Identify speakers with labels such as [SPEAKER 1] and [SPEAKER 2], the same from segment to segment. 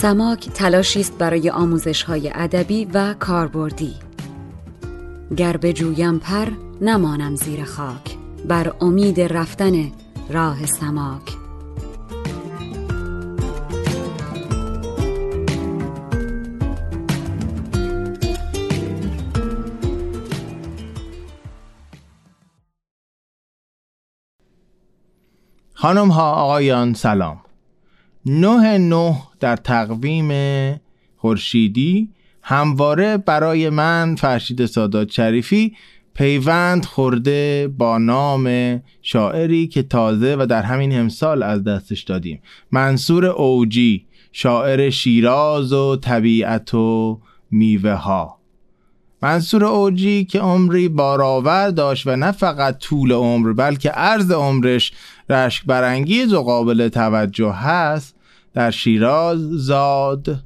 [SPEAKER 1] سماک تلاشی است برای آموزش های ادبی و کاربردی. گر جویم پر نمانم زیر خاک. بر امید رفتن راه سماک.
[SPEAKER 2] خانم ها آقایان سلام. نه نه در تقویم خورشیدی همواره برای من فرشید سادات شریفی پیوند خورده با نام شاعری که تازه و در همین امسال از دستش دادیم. منصور اوجی شاعر شیراز و طبیعت و میوه ها منصور اوجی که عمری بارآور داشت و نه فقط طول عمر بلکه عرض عمرش رشک برانگیز و قابل توجه هست در شیراز زاد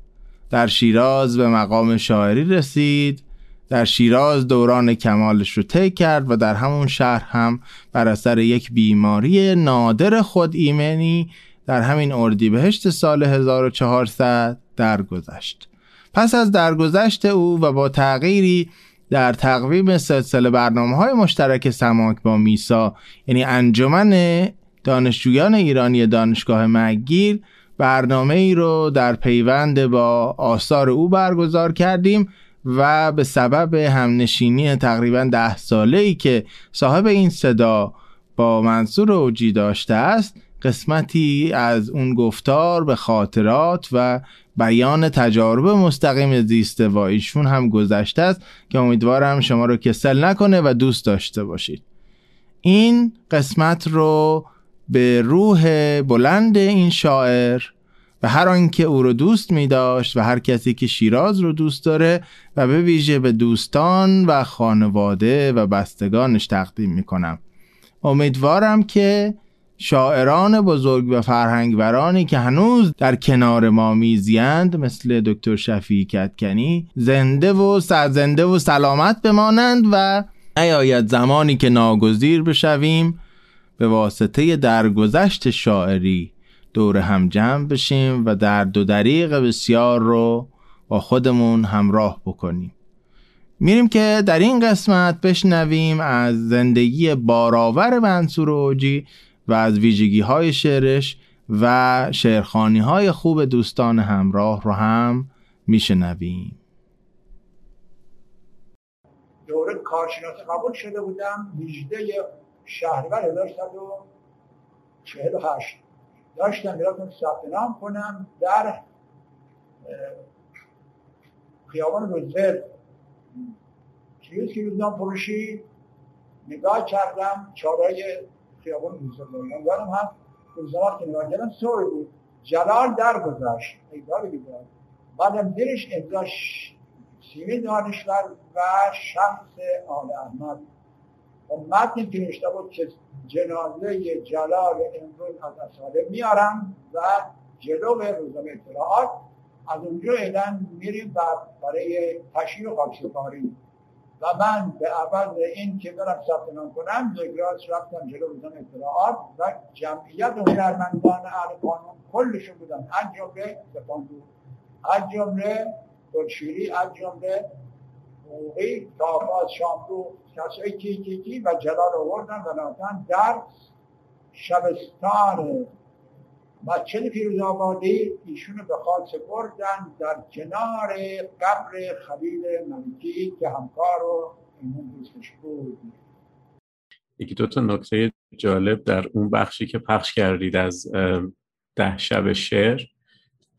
[SPEAKER 2] در شیراز به مقام شاعری رسید در شیراز دوران کمالش رو طی کرد و در همون شهر هم بر اثر یک بیماری نادر خود ایمنی در همین اردیبهشت سال 1400 درگذشت. پس از درگذشت او و با تغییری در تقویم سلسله برنامه های مشترک سماک با میسا یعنی انجمن دانشجویان ایرانی دانشگاه مگیر برنامه ای رو در پیوند با آثار او برگزار کردیم و به سبب همنشینی تقریبا ده ساله ای که صاحب این صدا با منصور اوجی داشته است قسمتی از اون گفتار به خاطرات و بیان تجارب مستقیم زیسته و ایشون هم گذشته است که امیدوارم شما رو کسل نکنه و دوست داشته باشید. این قسمت رو به روح بلند این شاعر و هر آنکه او رو دوست می داشت و هر کسی که شیراز رو دوست داره و به ویژه به دوستان و خانواده و بستگانش تقدیم می کنم امیدوارم که شاعران بزرگ و فرهنگورانی که هنوز در کنار ما میزیند مثل دکتر شفیع کتکنی زنده و سرزنده و سلامت بمانند و نیاید زمانی که ناگزیر بشویم. به واسطه درگذشت شاعری دور هم جمع بشیم و در دو دریق بسیار رو با خودمون همراه بکنیم. میریم که در این قسمت بشنویم از زندگی بارآور منصور اوجی و از ویژگی های شعرش و شعرخانی های خوب دوستان همراه رو هم میشنویم.
[SPEAKER 3] دوره کارشناسی قبول شده بودم 18 شهریور 1148 داشتم می‌رفتم ثبت نام کنم در خیابان روزولت چیز که روزنامه فروشی؟ نگاه کردم چارای خیابان روزولت یادم هم روزنامه که نگاه کردم سوی بود. جلال در گذاشت ایدار بیدار بعدم دلش امضاش سیمی دانشور و شخص آل احمد. و متن که نوشته بود که جنازه جلال امروز از اصاله میارم و جلو روزنامه اطلاعات از اونجا اعلان میریم و برای تشییع و خاکسپاری و من به عوض این که برم ثبت نام کنم زگراس رفتم جلو روزنامه اطلاعات و جمعیت هنرمندان اهل قانون کلشون بودن. از جمله سپاندو از جمله گلشیری از جمله حقوقی تافاز شاملو کسایی کی کی کی و جلال آوردن و رفتن در شبستان. مسجد فیروز آبادی ایشونو به خاک سپردن در کنار قبر خلیل ملکی که همکار و ایمون دوستش بود.
[SPEAKER 4] یکی دو تا نکته جالب در اون بخشی که پخش کردید از ده شب شعر.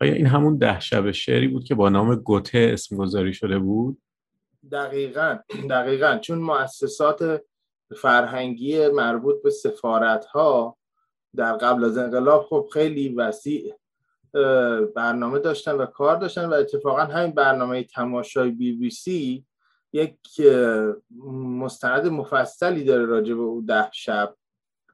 [SPEAKER 4] آیا این همون ده شب شعری بود که با نام گوته اسم گذاری شده بود؟
[SPEAKER 2] دقیقا دقیقا. چون مؤسسات فرهنگی مربوط به سفارت ها در قبل از انقلاب خب خیلی وسیع برنامه داشتن و کار داشتن و اتفاقا همین برنامه تماشای بی بی سی یک مستند مفصلی داره راجع به او ده شب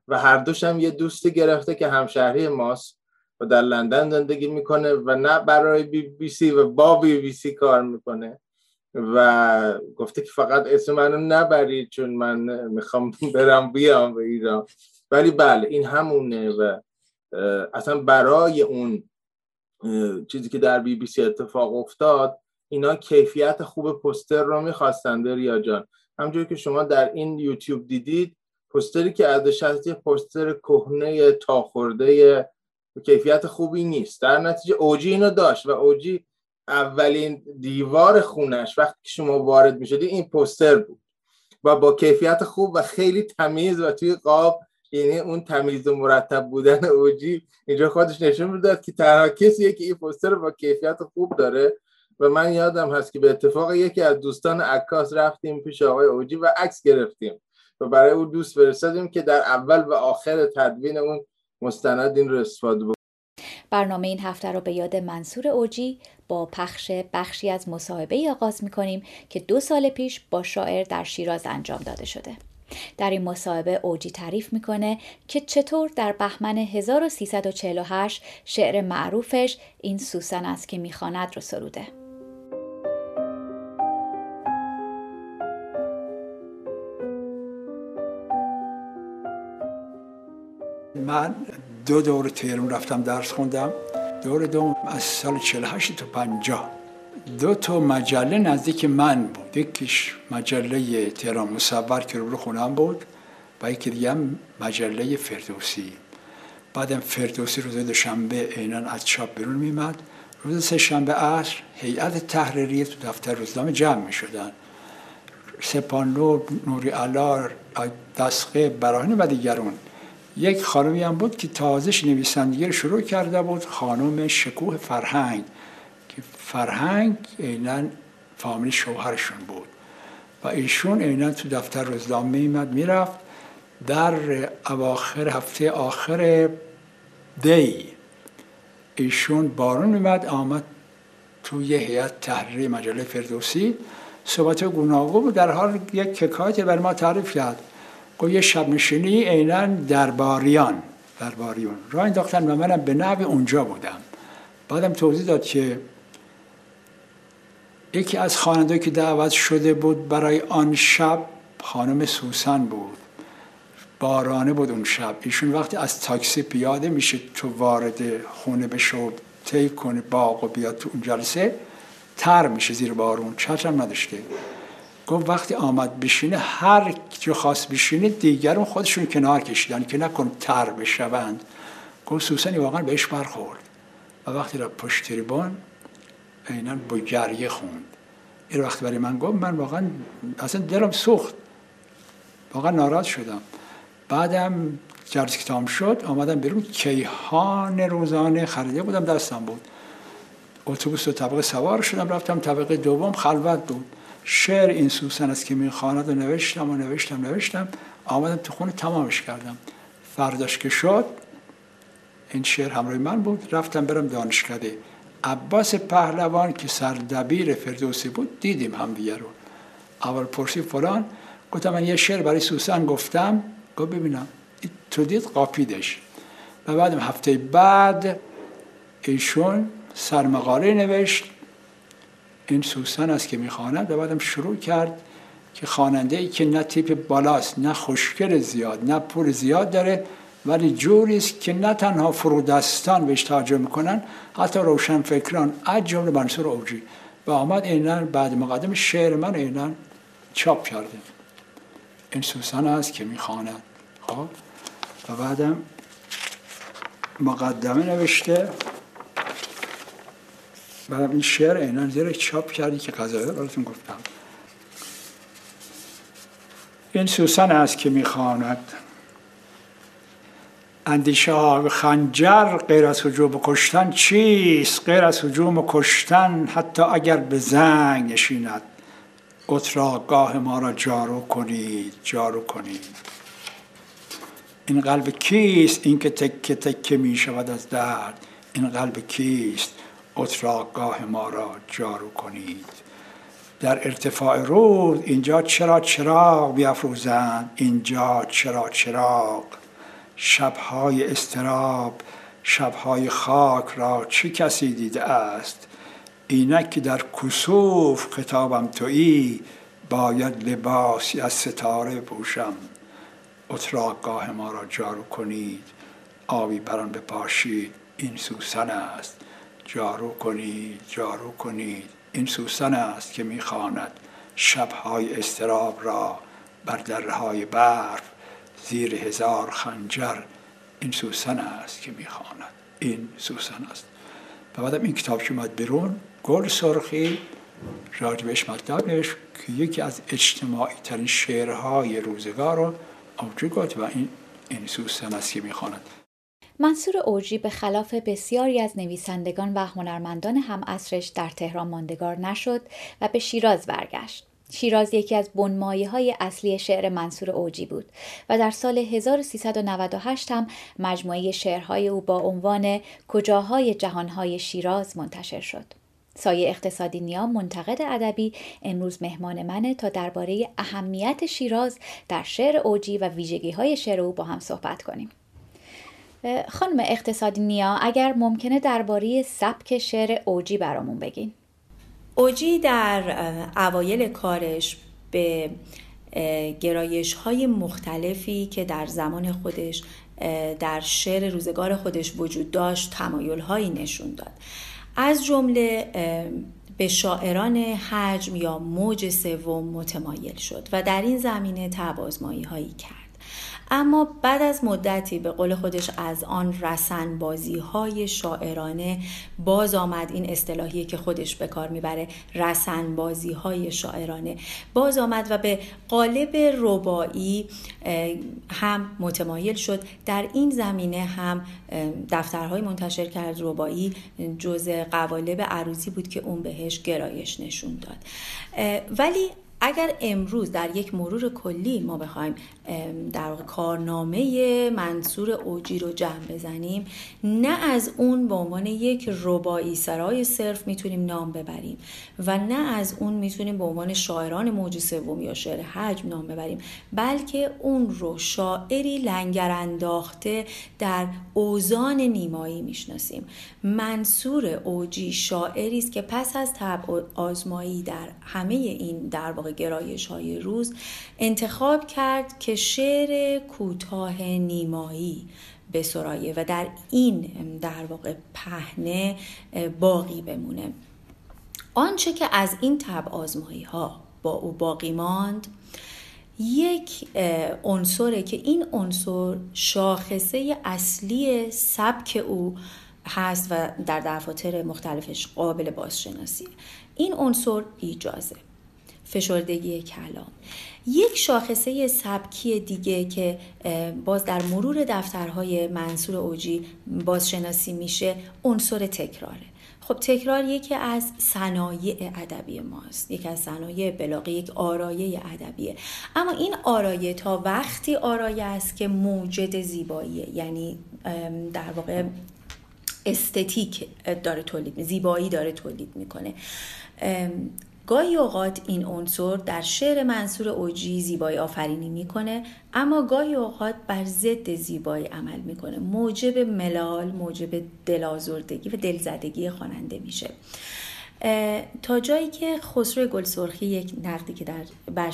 [SPEAKER 2] و هر دوش هم یه دوست گرفته که همشهری ماست و در لندن زندگی می‌کنه و نه برای بی بی سی و با بی بی سی کار می‌کنه. و گفته که فقط اسم منو نبرید چون من می‌خوام برم بیام به ایران. ولی بله این همونه و اصلا برای اون چیزی که در بی بی سی اتفاق افتاد اینا کیفیت خوب پوستر رو می‌خواستن ریا جان. همجوری که شما در این یوتیوب دیدید پوستری که ازش هست یه پوستر کهنه تا خورده کیفیت خوبی نیست. در نتیجه اوجی اینو داشت و اوجی اولین دیوار خونش وقتی که شما وارد می‌شدی این پوستر بود و با کیفیت خوب و خیلی تمیز و توی قاب یعنی اون تمیز و مرتب بودن اوجی اینجا خودش نشون می‌داد که تنها کسیه که این پوستر با کیفیت خوب داره و من یادم هست که به اتفاق یکی از دوستان عکاس رفتیم پیش آقای اوجی و عکس گرفتیم و برای او دوست فرستادیم که در اول و آخر تدوین اون مستند این رو استفاده
[SPEAKER 5] برنامه این هفته رو به یاد منصور اوجی با پخش بخشی از مصاحبه آغاز می کنیم که دو سال پیش با شاعر در شیراز انجام داده شده. در این مصاحبه اوجی تعریف می‌کنه که چطور در بهمن 1348 شعر معروفش این سوسن است که می‌خواند رو سروده.
[SPEAKER 6] من دو دور تهران رفتم درس خوندم دور دوم از سال 48 تا 50 دو تا مجله نزدیک من بود. یکیش مجله تهران مصور که رو خونم بود و یکی دیگه هم مجله فردوسی. بعدم فردوسی روز دوشنبه عینا از چاپ بیرون میمد روز سه شنبه عصر هیئت تحریریه تو دفتر روزنامه جمع می شدن سپانلو نوری علار دستقه براهنه و دیگرون یک خانمی هم بود که تازش نویسندگی شروع کرده بود خانم شکوه فرهنگ که فرهنگ عینا فامیل شوهرشون بود. و ایشون عینا تو دفتر روزنامه میمد می‌رفت. در اواخر هفته آخر دی ایشون بارون میمد آمد توی هیئت تحریری مجله فردوسی. صحبت گوناگون در حال یک حکایت بر ما تعریف کرد. گفت یه شب نشینی عینا درباریان درباریون راه انداختن و منم به نوع اونجا بودم. بعدم توضیح داد که یکی از خواننده که دعوت شده بود برای آن شب خانم سوسن بود. بارانه بود اون شب. ایشون وقتی از تاکسی پیاده میشه تو وارد خونه بشه و طی کنه باغ و بیاد تو اون جلسه تر میشه زیر بارون. چترم نداشته گفت وقتی آمد بشینه هر جو خواست بشینه دیگرون خودشون کنار کشیدن که نکن تر بشوند. گفت سوسنی واقعا بهش برخورد. و وقتی را پشت تریبان عینا با گریه خوند. این وقتی برای من گفت من واقعا اصلا دلم سوخت. واقعا ناراحت شدم. بعدم جلسه کتام شد آمدم بیرون. کیهان روزانه خریده بودم دستم بود. اتوبوس و طبقه سوار شدم رفتم طبقه دوم خلوت بود. شعر این سوسن است که می‌خواند و نوشتم و نوشتم نوشتم. آمدم تو خونه تمامش کردم. فرداش که شد این شعر همراه من بود. رفتم برم دانشکده. عباس پهلوان که سردبیر فردوسی بود دیدیم هم دیگه رو. اول پرسی فلان. گفتم من یه شعر برای سوسن گفتم. گفت ببینم. تو دید قاپیدش. و بعد هفته بعد ایشون سرمقاله نوشت. این سوسن است که می‌خواند و بعدم شروع کرد که خواننده ای که نه تیپ بالاست نه خوشگل زیاد نه پول زیاد داره ولی جوری است که نه تنها فرودستان بهش توجه می‌کنن حتی روشن فکران از جمله منصور اوجی. و آمد اینا بعد مقدم شعر من اینا چاپ کرده. این سوسن است که می‌خواند. خب و بعدم مقدمه نوشته. بعدم این شعر اینا زیر چاپ کردی که قضایه براتون گفتم. این سوسن است که می‌خواند. اندیشه ها خنجر غیر از هجوم کشتن چیست؟ غیر از هجوم کشتن حتی اگر به زنگ نشیند. اتراگاه ما را جارو کنید جارو کنید. این قلب کیست؟ این که تکه تکه می شود از درد. این قلب کیست؟ اتراگاه ما را جارو کنید. در ارتفاع روز اینجا چرا چراغ بیافروزند؟ اینجا چرا چراغ؟ شبهای استراب شبهای خاک را چه کسی دیده است؟ اینک که در کسوف خطابم تویی باید لباسی از ستاره بپوشم اتراقگاه ما را جارو کنید. آبی بران بپاشید. این سوسن است.
[SPEAKER 3] جارو کنید جارو کنید. این سوسن است که می‌خواند شبهای استراب را بر درهای برف زیر هزار خنجر. این سوسن است که می‌خواند. این سوسن است. و بعدم این کتاب که اومد بیرون گل سرخی راجبش مطلب نوشت که یکی از اجتماعی ترین شعرهای روزگار رو گفت و این این سوسن است که می‌خواند.
[SPEAKER 5] منصور اوجی به خلاف بسیاری از نویسندگان و هنرمندان هم اصرش در تهران ماندگار نشد و به شیراز برگشت. شیراز یکی از بنمایه های اصلی شعر منصور اوجی بود و در سال 1398 هم مجموعه شعرهای او با عنوان کجاهای جهانهای شیراز منتشر شد. سایه اقتصادی نیا منتقد ادبی امروز مهمان منه تا درباره اهمیت شیراز در شعر اوجی و ویژگی های شعر او با هم صحبت کنیم. خانم اقتصادی نیا اگر ممکنه درباره سبک شعر اوجی برامون بگین.
[SPEAKER 7] اوجی در اوایل کارش به گرایش های مختلفی که در زمان خودش در شعر روزگار خودش وجود داشت تمایل هایی نشون داد. از جمله به شاعران حجم یا موج سوم متمایل شد و در این زمینه تبازمایی هایی کرد. اما بعد از مدتی به قول خودش از آن رسن بازی های شاعرانه باز آمد این اصطلاحیه که خودش به کار می‌بره رسن بازی های شاعرانه. باز آمد و به قالب ربایی هم متمایل شد. در این زمینه هم دفترهای منتشر کرد. ربایی جز قوالب عروضی بود که اون بهش گرایش نشون داد. ولی اگر امروز در یک مرور کلی ما بخوایم در کارنامه منصور اوجی رو جمع بزنیم نه از اون به عنوان یک ربایی سرای صرف می‌تونیم نام ببریم و نه از اون می‌تونیم به عنوان شاعران موج سوم یا شعر حجم نام ببریم بلکه اون رو شاعری لنگر انداخته در اوزان نیمایی می‌شناسیم. منصور اوجی شاعری است که پس از طبع آزمایی در همه این در واقع گرایش های روز انتخاب کرد که شعر کوتاه نیمایی به سرایه و در این در واقع پهنه باقی بمونه. آنچه که از این تب آزمایی ها با او باقی ماند یک عنصره که این عنصر شاخصه اصلی سبک او هست و در دفاتر مختلفش قابل بازشناسی. این عنصر ایجازه. فشردگی کلام. یک شاخصه سبکی دیگه که باز در مرور دفترهای منصور اوجی بازشناسی میشه عنصر تکراره. خب تکرار یکی از صنایع ادبی ماست. یکی از صنایع بلاغی یک آرایه ادبیه. اما این آرایه تا وقتی آرایه است که موجد زیباییه یعنی در واقع استتیک داره تولید زیبایی داره تولید می‌کنه. گاهی اوقات این عنصر در شعر منصور اوجی زیبایی آفرینی می‌کنه اما گاهی اوقات بر ضد زیبایی عمل می‌کنه. موجب ملال موجب دلازردگی و دلزدگی خواننده میشه. تا جایی که خسرو گلسرخی یک نقدی که در بر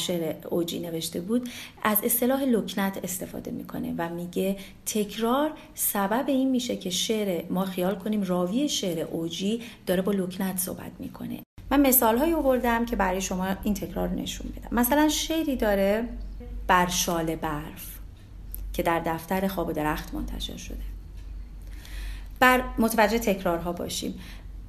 [SPEAKER 7] اوجی نوشته بود از اصطلاح لکنت استفاده می‌کنه و میگه تکرار سبب این میشه که شعر ما خیال کنیم راوی شعر اوجی داره با لکنت صحبت می‌کنه. من مثال هایی آوردم که برای شما این تکرار رو نشون بدم مثلا شعری داره بر شال برف که در دفتر خواب و درخت منتشر شده. بر متوجه تکرارها باشیم.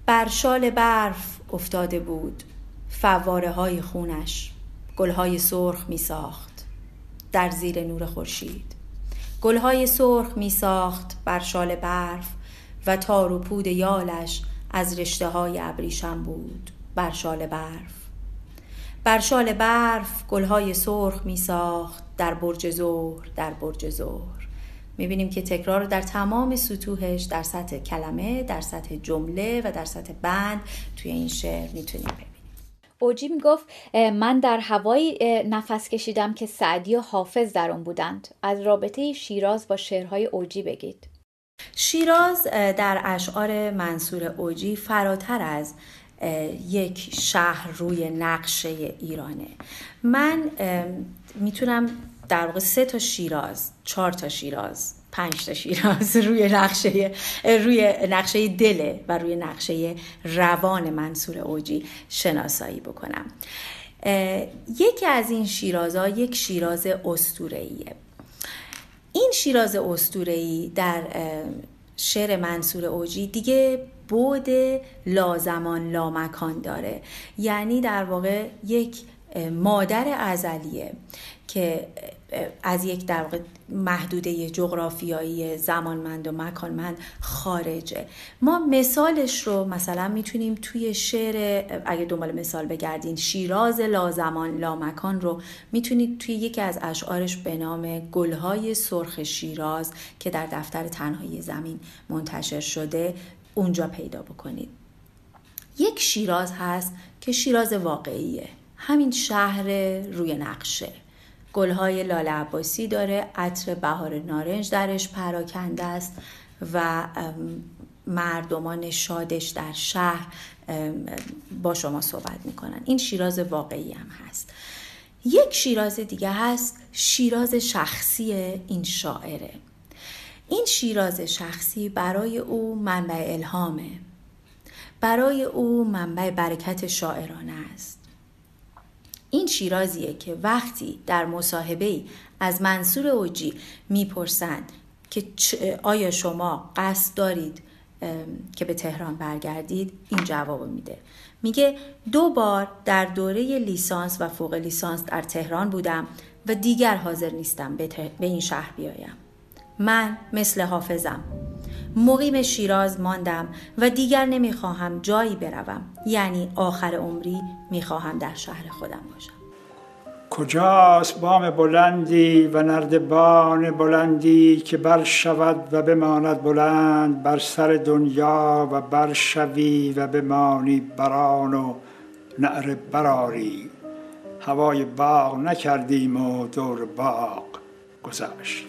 [SPEAKER 7] بر شال برف افتاده بود فواره های خونش گلهای سرخ می ساخت در زیر نور خورشید. گلهای سرخ می ساخت بر شال برف و تار و پود یالش از رشته های ابریشم بود. بر شال برف. بر شال برف گلهای سرخ می ساخت در برج ظهر در برج ظهر می‌بینیم که تکرار رو در تمام سطوحش در سطح کلمه در سطح جمله و در سطح بند توی این شعر می‌تونیم ببینیم.
[SPEAKER 5] اوجی می‌گفت من در هوایی نفس کشیدم که سعدی و حافظ در اون بودند. از رابطه شیراز با شعرهای اوجی بگید.
[SPEAKER 7] شیراز در اشعار منصور اوجی فراتر از یک شهر روی نقشه ایرانه. من می‌تونم در واقع سه تا شیراز چهار تا شیراز پنج تا شیراز روی نقشه روی نقشه دل و روی نقشه روان منصور اوجی شناسایی بکنم. یکی از این شیرازها یک شیراز استورهیه این شیراز استورهی در شعر منصور اوجی دیگه بود لازمان لامکان داره. یعنی در واقع یک مادر ازلیه که از یک در محدوده جغرافیایی زمانمند و مکانمند خارجه. ما مثالش رو مثلا می‌تونیم توی شعر اگه دنبال مثال بگردین شیراز لازمان لامکان رو می‌تونید توی یکی از اشعارش به نام گلهای سرخ شیراز که در دفتر تنهایی زمین منتشر شده اونجا پیدا بکنید. یک شیراز هست که شیراز واقعیه. همین شهر روی نقشه. گلهای لاله عباسی داره عطر بهار نارنج درش پراکنده است و مردمان شادش در شهر با شما صحبت می‌کنن. این شیراز واقعی هم هست. یک شیراز دیگه هست شیراز شخصی این شاعره. این شیراز شخصی برای او منبع الهامه. برای او منبع برکت شاعرانه است. این شیرازیه که وقتی در مصاحبه از منصور اوجی می‌پرسند که آیا شما قصد دارید که به تهران برگردید این جواب میده. میگه دو بار در دوره لیسانس و فوق لیسانس در تهران بودم و دیگر حاضر نیستم به این شهر بیایم. من مثل حافظم. مقیم شیراز ماندم و دیگر نمی‌خواهم جایی بروم. یعنی آخر عمری می‌خواهم در شهر خودم باشم.
[SPEAKER 3] کجاست بام بلندی و نردبان بلندی که بر شود و بماند بلند بر سر دنیا و بر شوی و بمانی بران و نعر براری هوای باغ نکردیم و دور باغ گذشت.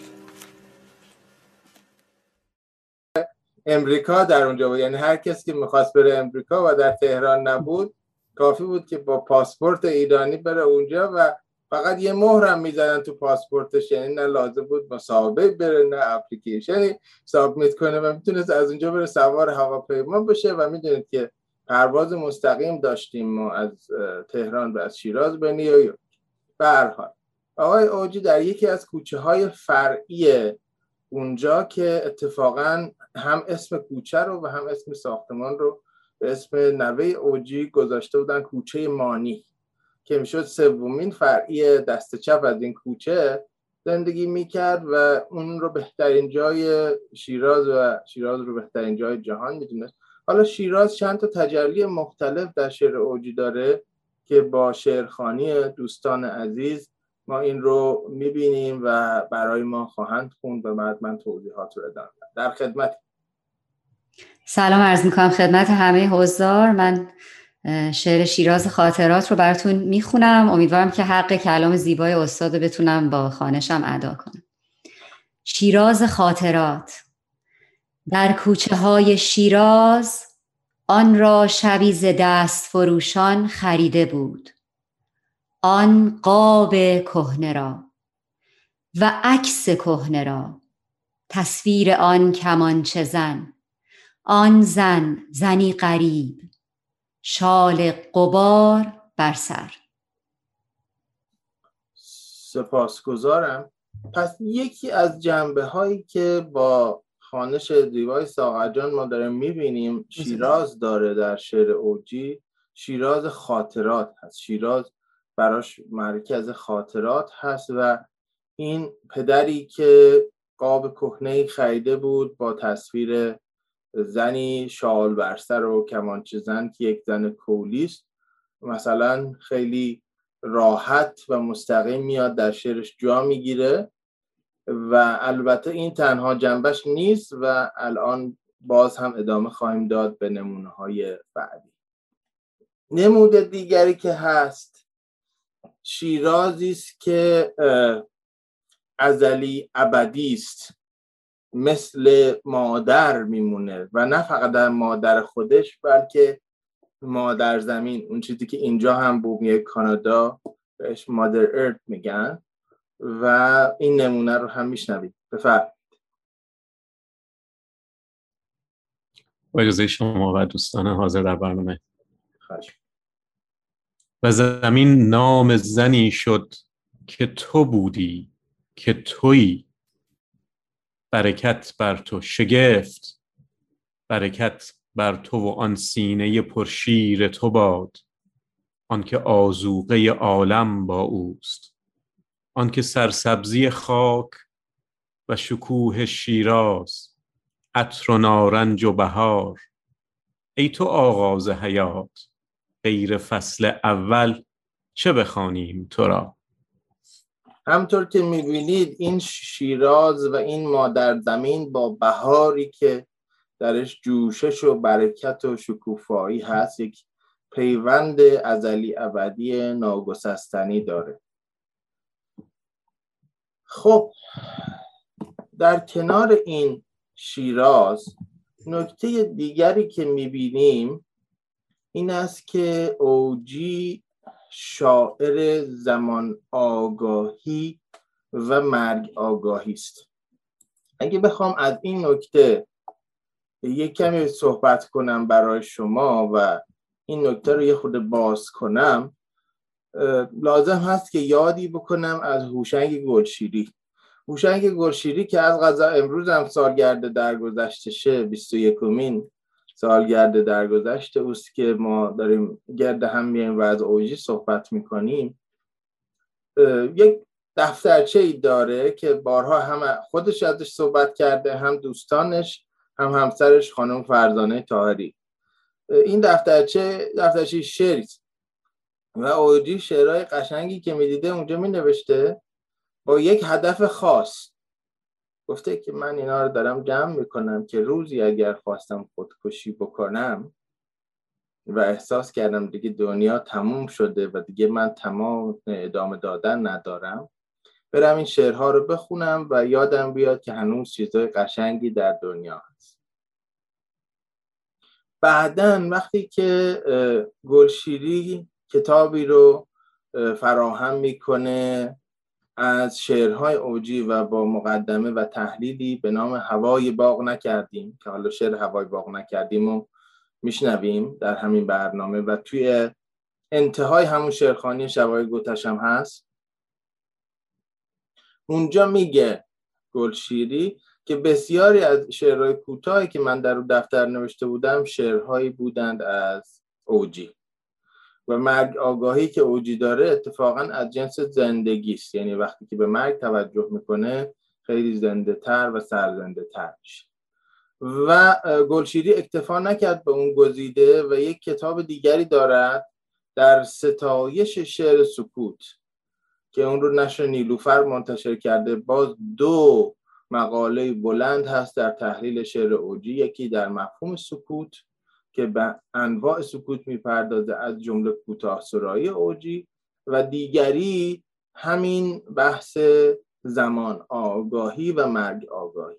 [SPEAKER 2] امریکا در اونجا بود. یعنی هر کسی که می‌خواست بره امریکا و در تهران نبود کافی بود که با پاسپورت ایرانی بره اونجا و فقط یه مهرم می‌زنن تو پاسپورتش. یعنی نه لازم بود مصاحبه بره نه اپلیکیشنی سابمیت کنه و می‌تونست از اونجا بره سوار هواپیما بشه و می‌دونید که پرواز مستقیم داشتیم ما از تهران و از شیراز به نیویورک. به آقای اوجی در یکی از کوچه های فرعی اونجا که اتفاقا هم اسم کوچه رو و هم اسم ساختمان رو به اسم نوه اوجی گذاشته بودن کوچه مانی که می‌شد سومین فرعی دست چپ از این کوچه زندگی می‌کرد و اون رو بهترین جای شیراز و شیراز رو بهترین جای جهان می‌دونست. حالا شیراز چند تا تجلی مختلف در شعر اوجی داره که با شعرخانی دوستان عزیز ما این رو می‌بینیم و برای ما خواهند خوند و بعد من توضیحات رو ادامه در خدمت
[SPEAKER 1] سلام عرض می‌کنم خدمت همه حضار. من شعر شیراز خاطرات رو براتون می‌خونم. امیدوارم که حق کلام زیبای استاد رو بتونم با خانشم ادا کنم. شیراز خاطرات. در کوچه های شیراز آن را شبی ز دست فروشان خریده بود. آن قاب کهنه را و عکس کهنه را. تصویر آن کمانچه زن. آن زن زنی غریب. شال قبار بر سر.
[SPEAKER 2] سپاسگزارم. پس یکی از جنبه هایی که با خانش دیوای ساقجان ما داریم می‌بینیم شیراز داره در شعر اوجی. شیراز خاطرات هست. شیراز براش مرکز خاطرات هست و این پدری که قاب کهنه خریده بود با تصویر زنی شال بر سر و کمانچه زن که یک زن کولیست مثلا خیلی راحت و مستقیم میاد در شعرش جا می‌گیره و البته این تنها جنبش نیست و الان باز هم ادامه خواهیم داد به نمونه های بعدی. نمود دیگری که هست شیرازی است که ازلی ابدی است. مثل مادر میمونه و نه فقط در مادر خودش بلکه مادر زمین اون چیزی که اینجا هم بومی کانادا بهش مادر ارت میگن. و این نمونه رو هم میشنوید. بفرد
[SPEAKER 4] با اجازه شما و دوستان حاضر در برنامه. خشم. و زمین نام زنی شد که تو بودی که تویی. برکت بر تو شگفت برکت بر تو و آن سینه پرشیر تو باد. آنکه آزوقه عالم با اوست آنکه سرسبزی خاک و شکوه شیراز عطر و نارنج و بهار. ای تو آغاز حیات غیر فصل اول چه بخوانیم تو را؟
[SPEAKER 2] همطور که می‌بینید این شیراز و این مادر زمین با بهاری که درش جوشش و برکت و شکوفایی هست یک پیوند ازلی ابدی ناگسستنی داره. خب در کنار این شیراز نکته دیگری که می‌بینیم این است که اوجی شاعر زمان آگاهی و مرگ آگاهی است. اگه بخوام از این نکته یک کمی صحبت کنم برای شما و این نکته رو یه خود باز کنم لازم هست که یادی بکنم از هوشنگ گلشیری. هوشنگ گلشیری که از غذا امروز هم سالگرد درگذشتشه 21 مین سالگرد درگذشته اوست که ما داریم گرد هم میایم و از اوجی صحبت می‌کنیم. یک دفترچه ای داره که بارها هم خودش ازش صحبت کرده هم دوستانش هم همسرش خانم فرزانه تاهری. این دفترچه دفترچه شعری و اوجی شعرهای قشنگی که می‌دیده اونجا می نوشته با یک هدف خاص. گفته که من اینا رو دارم جمع می‌کنم که روزی اگر خواستم خودکشی بکنم و احساس کردم دیگه دنیا تموم شده و دیگه من تمام ادامه دادن ندارم برم این شعرها رو بخونم و یادم بیاد که هنوز چیزای قشنگی در دنیا هست. بعدا وقتی که گلشیری کتابی رو فراهم می‌کنه از شعرهای اوجی و با مقدمه و تحلیلی به نام هوای باغ نکردیم که حالا شعر هوای باغ نکردیم و میشنویم در همین برنامه و توی انتهای همون شعرخانی شبای گوتش هم هست. اونجا میگه گلشیری که بسیاری از شعرهای کوتاهی که من در دفتر نوشته بودم شعرهایی بودند از اوجی. و مرگ آگاهی که اوجی داره اتفاقا از جنس زندگی است. یعنی وقتی که به مرگ توجه می‌کنه خیلی زنده تر و سرزنده تر میشه. و گلشیری اکتفا نکرد به اون گزیده و یک کتاب دیگری دارد در ستایش شعر سکوت که اون رو نشر نیلوفر منتشر کرده. باز دو مقاله بلند هست در تحلیل شعر اوجی. یکی در مفهوم سکوت که به انواع سکوت می‌پردازه از جمله کوتاه سرایی اوجی و دیگری همین بحث زمان آگاهی و مرگ آگاهی.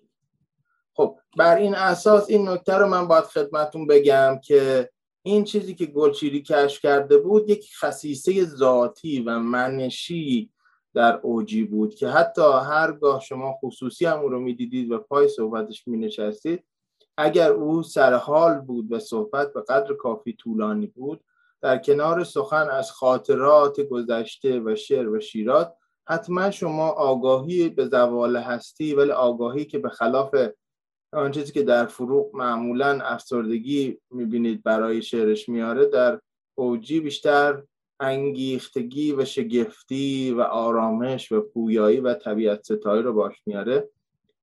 [SPEAKER 2] خب بر این اساس این نکته رو من باید خدمتون بگم که این چیزی که گلچیری کشف کرده بود یک خصیصه ذاتی و منشی در اوجی بود که حتی هرگاه شما خصوصی هم رو می‌دیدید و پای صحبتش می نشستید اگر او سرحال بود و صحبت به قدر کافی طولانی بود در کنار سخن از خاطرات گذشته و شعر و شیرات حتما شما آگاهی به زوال هستی ولی آگاهی که به خلاف آن چیزی که در فروغ معمولا افسردگی می‌بینید برای شعرش میاره در اوجی بیشتر انگیختگی و شگفتی و آرامش و پویایی و طبیعت ستایی رو باش میاره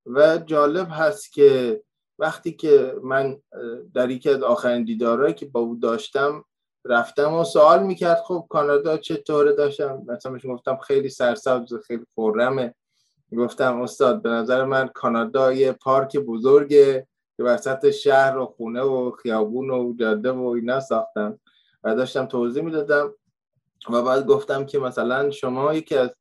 [SPEAKER 2] و جالب هست که وقتی که من در یکی از آخرین دیدارهایی که با او داشتم رفتم و سوال می‌کرد خب کانادا چطوره داشتم؟ مثلا بهش گفتم خیلی سرسبز خیلی خورمه گفتم استاد به نظر من کانادا یه پارک بزرگه که وسط شهر و خونه و خیابون و جاده و اینا ساختن. و داشتم توضیح می‌دادم و بعد گفتم که مثلا شما یکی از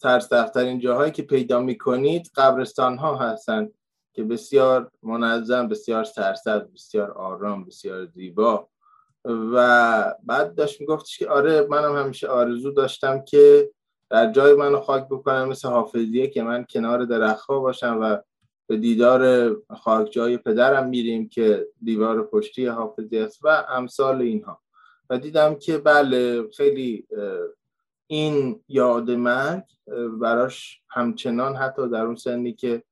[SPEAKER 2] ترسخترین جاهایی که پیدا می‌کنید قبرستان ها هستن. که بسیار منظم بسیار سرسبز بسیار آرام بسیار زیبا. و بعد داشت میگفتش که آره منم همیشه آرزو داشتم که در جای منو خاک بکنم مثل حافظیه که من کنار درختها باشم و به دیدار خاکجای پدرم میریم که دیوار پشتی حافظی است و امثال اینها. و دیدم که بله خیلی این یاد مرگ براش همچنان حتی در اون سنی که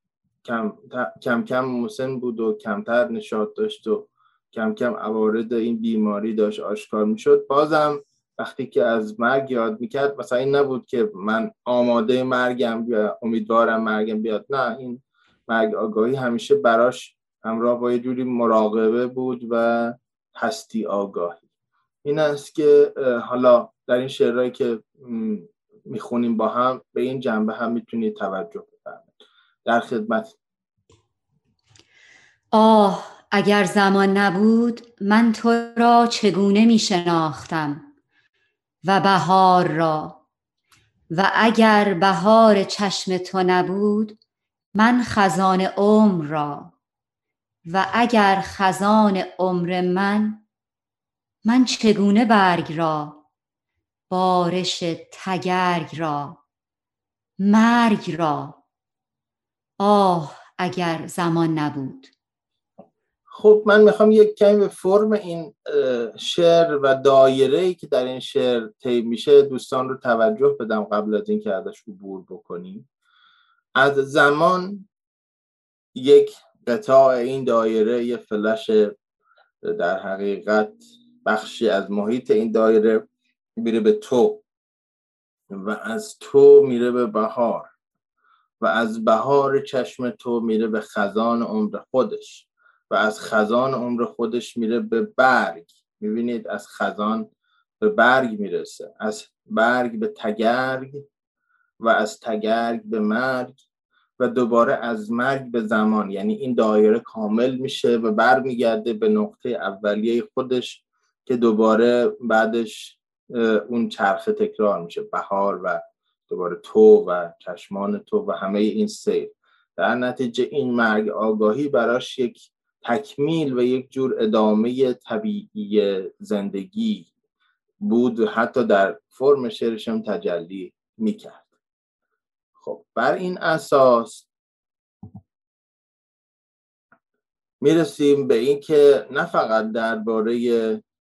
[SPEAKER 2] کم کم, کم مسن بود و کمتر نشاط داشت و کم کم عوارض این بیماری داشت آشکار می‌شد. بازم وقتی که از مرگ یاد می‌کرد مثلا این نبود که من آماده مرگم یا امیدوارم مرگم بیاد. نه این مرگ آگاهی همیشه براش همراه با یه جوری مراقبه بود و هستی آگاهی. این است که حالا در این شعرهایی که می‌خونیم با هم به این جنبه هم می‌تونید توجه در خدمت.
[SPEAKER 1] آه اگر زمان نبود من تو را چگونه می شناختم؟ و بهار را. و اگر بهار چشم تو نبود من خزان عمر را. و اگر خزان عمر من من چگونه برگ را؟ بارش تگرگ را. مرگ را. آه اگر زمان نبود.
[SPEAKER 2] خب من می‌خوام یک کمی به فرم این شعر و دایره ای که در این شعر طی میشه دوستان رو توجه بدم قبل از اینکه ازش عبور بکنیم. از زمان یک قطاع این دایره یه فلش در حقیقت بخشی از محیط این دایره میره به تو و از تو میره به بهار. و از بهار چشم تو میره به خزان عمر خودش و از خزان عمر خودش میره به برگ. می‌بینید؟ از خزان به برگ می‌رسه. از برگ به تگرگ و از تگرگ به مرگ و دوباره از مرگ به زمان. یعنی این دایره کامل میشه و برمیگرده به نقطه اولیه خودش که دوباره بعدش اون چرخه تکرار میشه. بهار و دوباره تو و چشمان تو و همه این سیر. در نتیجه این مرگ آگاهی براش یک تکمیل و یک جور ادامه طبیعی زندگی بود حتی در فرم شعرش هم تجلی می‌کرد. خب بر این اساس می‌رسیم به اینکه نه فقط درباره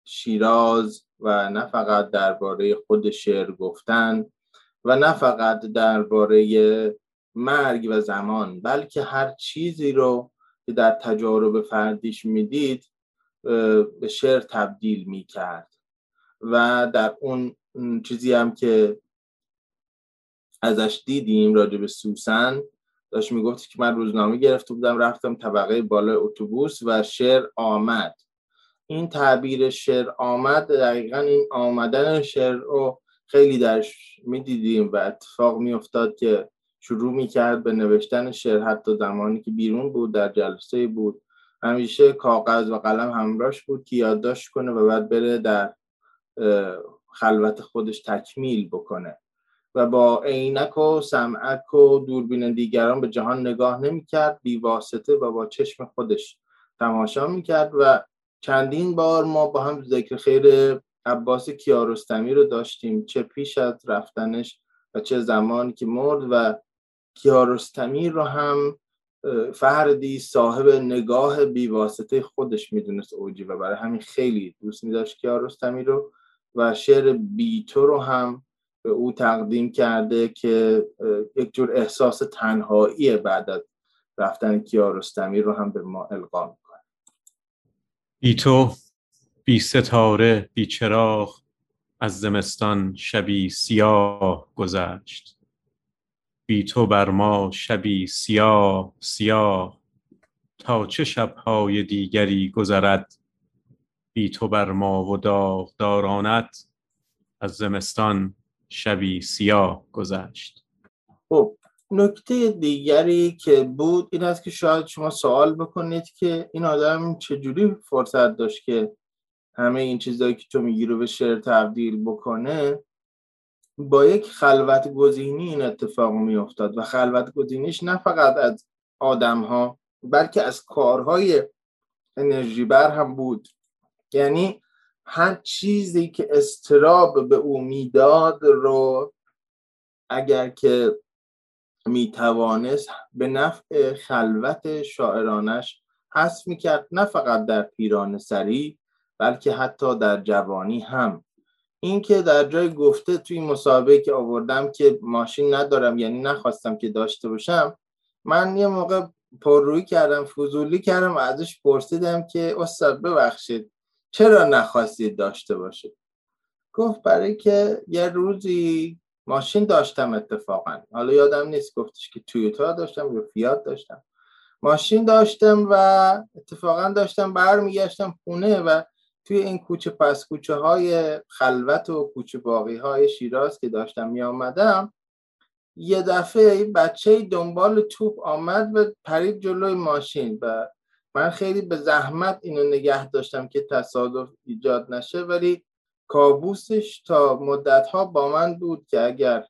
[SPEAKER 2] شیراز و نه فقط درباره خود شعر گفتن و نه فقط درباره مرگ و زمان بلکه هر چیزی رو که در تجارب فردیش می‌دید به شعر تبدیل می‌کرد. و در اون چیزی هم که ازش دیدیم راجع به سوسن داشت می‌گفت که من روزنامه گرفته بودم رفتم طبقه بالای اتوبوس و شعر آمد. این تعبیر شعر آمد دقیقا این آمدن شعر رو خیلی درش می‌دیدیم و اتفاق میافتاد که شروع می‌کرد به نوشتن شعر حتی زمانی که بیرون بود در جلسه بود. همیشه کاغذ و قلم همراش بود که یادداشت کنه و بعد بره در خلوت خودش تکمیل بکنه. و با عینک و سمعک و دوربین دیگران به جهان نگاه نمی‌کرد بی واسطه و با چشم خودش تماشا می‌کرد و چندین بار ما با هم ذکر خیر عباس کیارستمی رو داشتیم چه پیش از رفتنش و چه زمانی که مرد و کیارستمی رو هم فردی صاحب نگاه بیواسطه خودش می‌دونست اوجی و برای همین خیلی دوست میداشت کیارستمی رو و شعر بیتو رو هم به او تقدیم کرده که یک جور احساس تنهایی بعد از رفتن کیارستمی رو هم به ما القا می‌کنه.
[SPEAKER 4] بی تو بی ستاره بی چراغ از زمستان شبی سیاه گذشت. بی تو بر ما شبی سیاه سیاه. تا چه شبهای دیگری گذرد؟ بی تو بر ما و دارانت از زمستان شبی سیاه گذشت.
[SPEAKER 2] خب نکته دیگری که بود این است که شاید شما سوال بکنید که این آدم چجوری فرصت داشت که همه این چیزهایی که تو میگی رو به شعر تبدیل بکنه با یک خلوت گزینی این اتفاق میافتاد و خلوت گزینیش نه فقط از آدم ها بلکه از کارهای انرژی بر هم بود. یعنی هر چیزی که استراب به او می‌داد رو اگر که می توانست به نفع خلوت شاعرانش حس می کرد نه فقط در پیران سری بلکه حتی در جوانی هم. اینکه در جای گفته توی مسابقه که آوردم که ماشین ندارم یعنی نخواستم که داشته باشم من یه موقع پررویی کردم فضولی کردم ازش پرسیدم که استاد ببخشید چرا نخواستید داشته باشه گفت برای که یه روزی ماشین داشتم اتفاقا. حالا یادم نیست گفتش که تویوتا داشتم یا فیات داشتم. ماشین داشتم و اتفاقا داشتم برمیگشتم خونه و توی این کوچه پس کوچه های خلوت و کوچه باقی های شیراز که داشتم می آمدم یه دفعه بچه دنبال توپ آمد و پرید جلوی ماشین و من خیلی به زحمت اینو نگه داشتم که تصادف ایجاد نشه ولی کابوسش تا مدت ها با من بود که اگر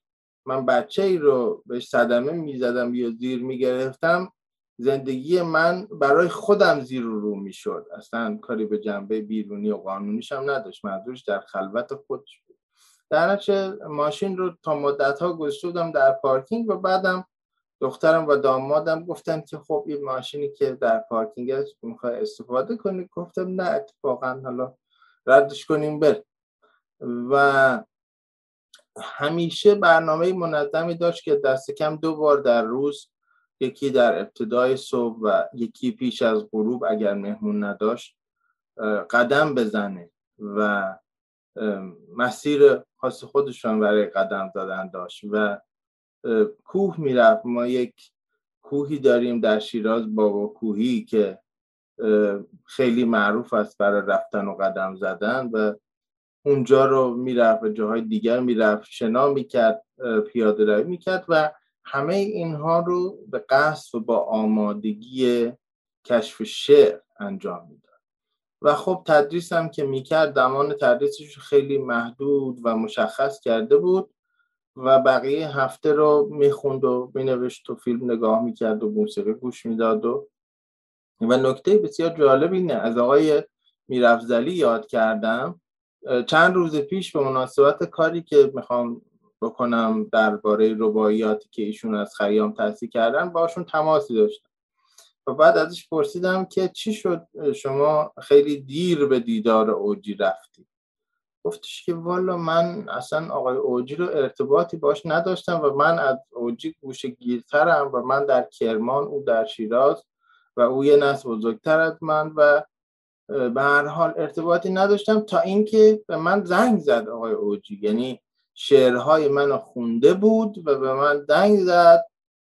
[SPEAKER 2] من بچه ای رو به صدمه می‌زدم یا زیر می‌گرفتم زندگی من برای خودم زیر و رو می‌شد. اصلا کاری به جنبه بیرونی و قانونیش هم نداشت. منظورش در خلوت خودش بود. در ماشین رو تا مدت ها گذاشته در پارکینگ و بعدم دخترم و دامادم گفتن که خب این ماشینی که در پارکینگ است می‌خوای استفاده کنی؟ گفتم نه اتفاقا حالا ردش کنیم بر و همیشه برنامه منظمی داشت که دست کم دو بار در روز یکی در ابتدای صبح و یکی پیش از غروب اگر مهمون نداشت قدم بزنه و مسیر خاص خودشان برای قدم زدن داشت و کوه می‌رفت. ما یک کوهی داریم در شیراز بابا کوهی که خیلی معروف است برای رفتن و قدم زدن و اونجا رو می‌رفت و جاهای دیگر می‌رفت شنا می‌کرد پیاده روی می‌کرد و همه اینها رو به قصد و با آمادگی کشف شعر انجام می‌داد. و خب تدریس هم که می‌کرد زمان تدریسش خیلی محدود و مشخص کرده بود و بقیه هفته رو می‌خوند و مینوشت و فیلم نگاه می‌کرد و موسیقی گوش می‌داد و و نکته بسیار جالب اینه از آقای میرفزلی یاد کردم. چند روز پیش به مناسبت کاری که می‌خوام بکنم درباره رباعیاتی که ایشون از خیام تحصیل کردن باشون تماسی داشتم. و بعد ازش پرسیدم که چی شد؟ شما خیلی دیر به دیدار اوجی رفتی. گفتش که والا من اصلا آقای اوجی رو ارتباطی باش نداشتم و من از اوجی گوشه گیرترم و من در کرمان او در شیراز و او یه نسل بزرگتر از من و به هر حال ارتباطی نداشتم تا اینکه به من زنگ زد آقای اوجی. یعنی شعرهای منو خونده بود و به من زنگ زد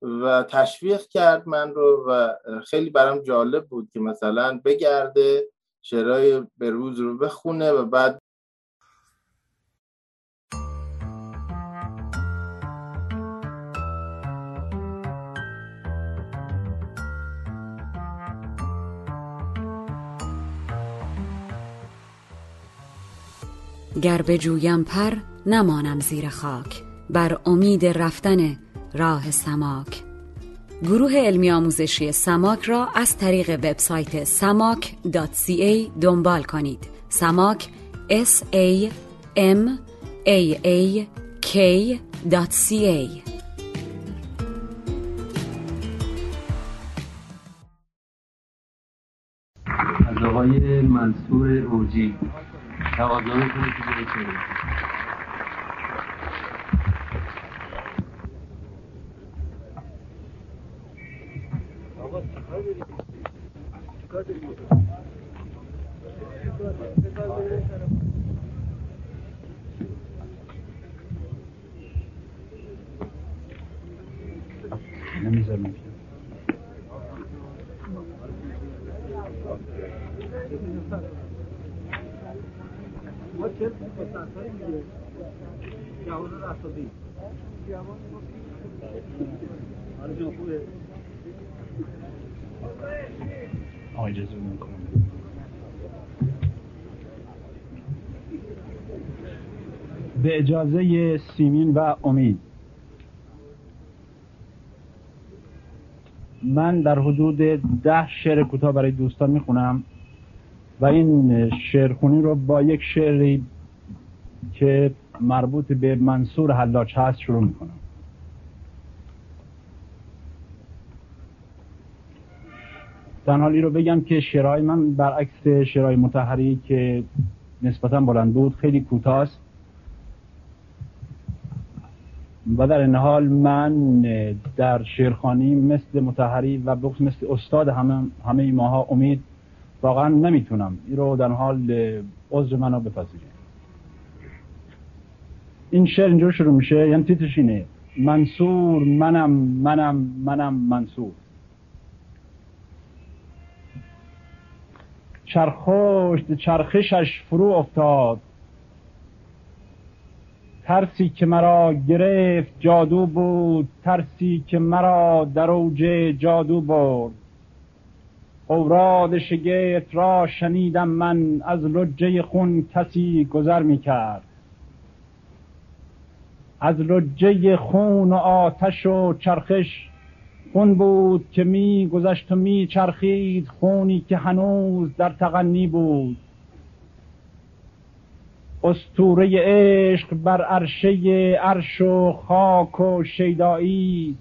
[SPEAKER 2] و تشویق کرد من رو و خیلی برام جالب بود که مثلا بگرده شعرهای به روز رو بخونه و بعد
[SPEAKER 1] گر بجویم پر نمانم زیر خاک بر امید رفتن راه سماک. گروه علمی آموزشی سماک را از طریق وبسایت samak.ca دنبال کنید. سماک s a m a a k.ca
[SPEAKER 8] از آقای منصور اوجی. تقاضا می‌کنه که به اجازه سیمین و امید. من در حدود ده شعر کوتاه برای دوستان می‌خونم و این شعرخونی رو با یک شعری که مربوط به منصور حلاج هست شروع می‌کنم. تنها رو بگم که شعرهای من برعکس شعرهای متحری که نسبتا بلند بود خیلی کوتاست و در این حال من در شعرخانی مثل متحری و بخص مثل استاد همه, همه ماها امید واقعا نمی‌تونم. این رو در حال عذر منو بپذیریم این شعر اینجور شروع میشه. یعنی تیترش اینه. منصور منم منم منم منصور. چرخشت چرخشش فرو افتاد. ترسی که مرا گرفت جادو بود ترسی که مرا در اوج جادو برد. اوراد شگفت را شنیدم من از لجه خون کسی گذر می کرد از لجه خون و آتش و چرخش خون بود که می گذشت و می چرخید خونی که هنوز در تغنی بود. استوره عشق بر عرشه عرش و خاک و شیدایی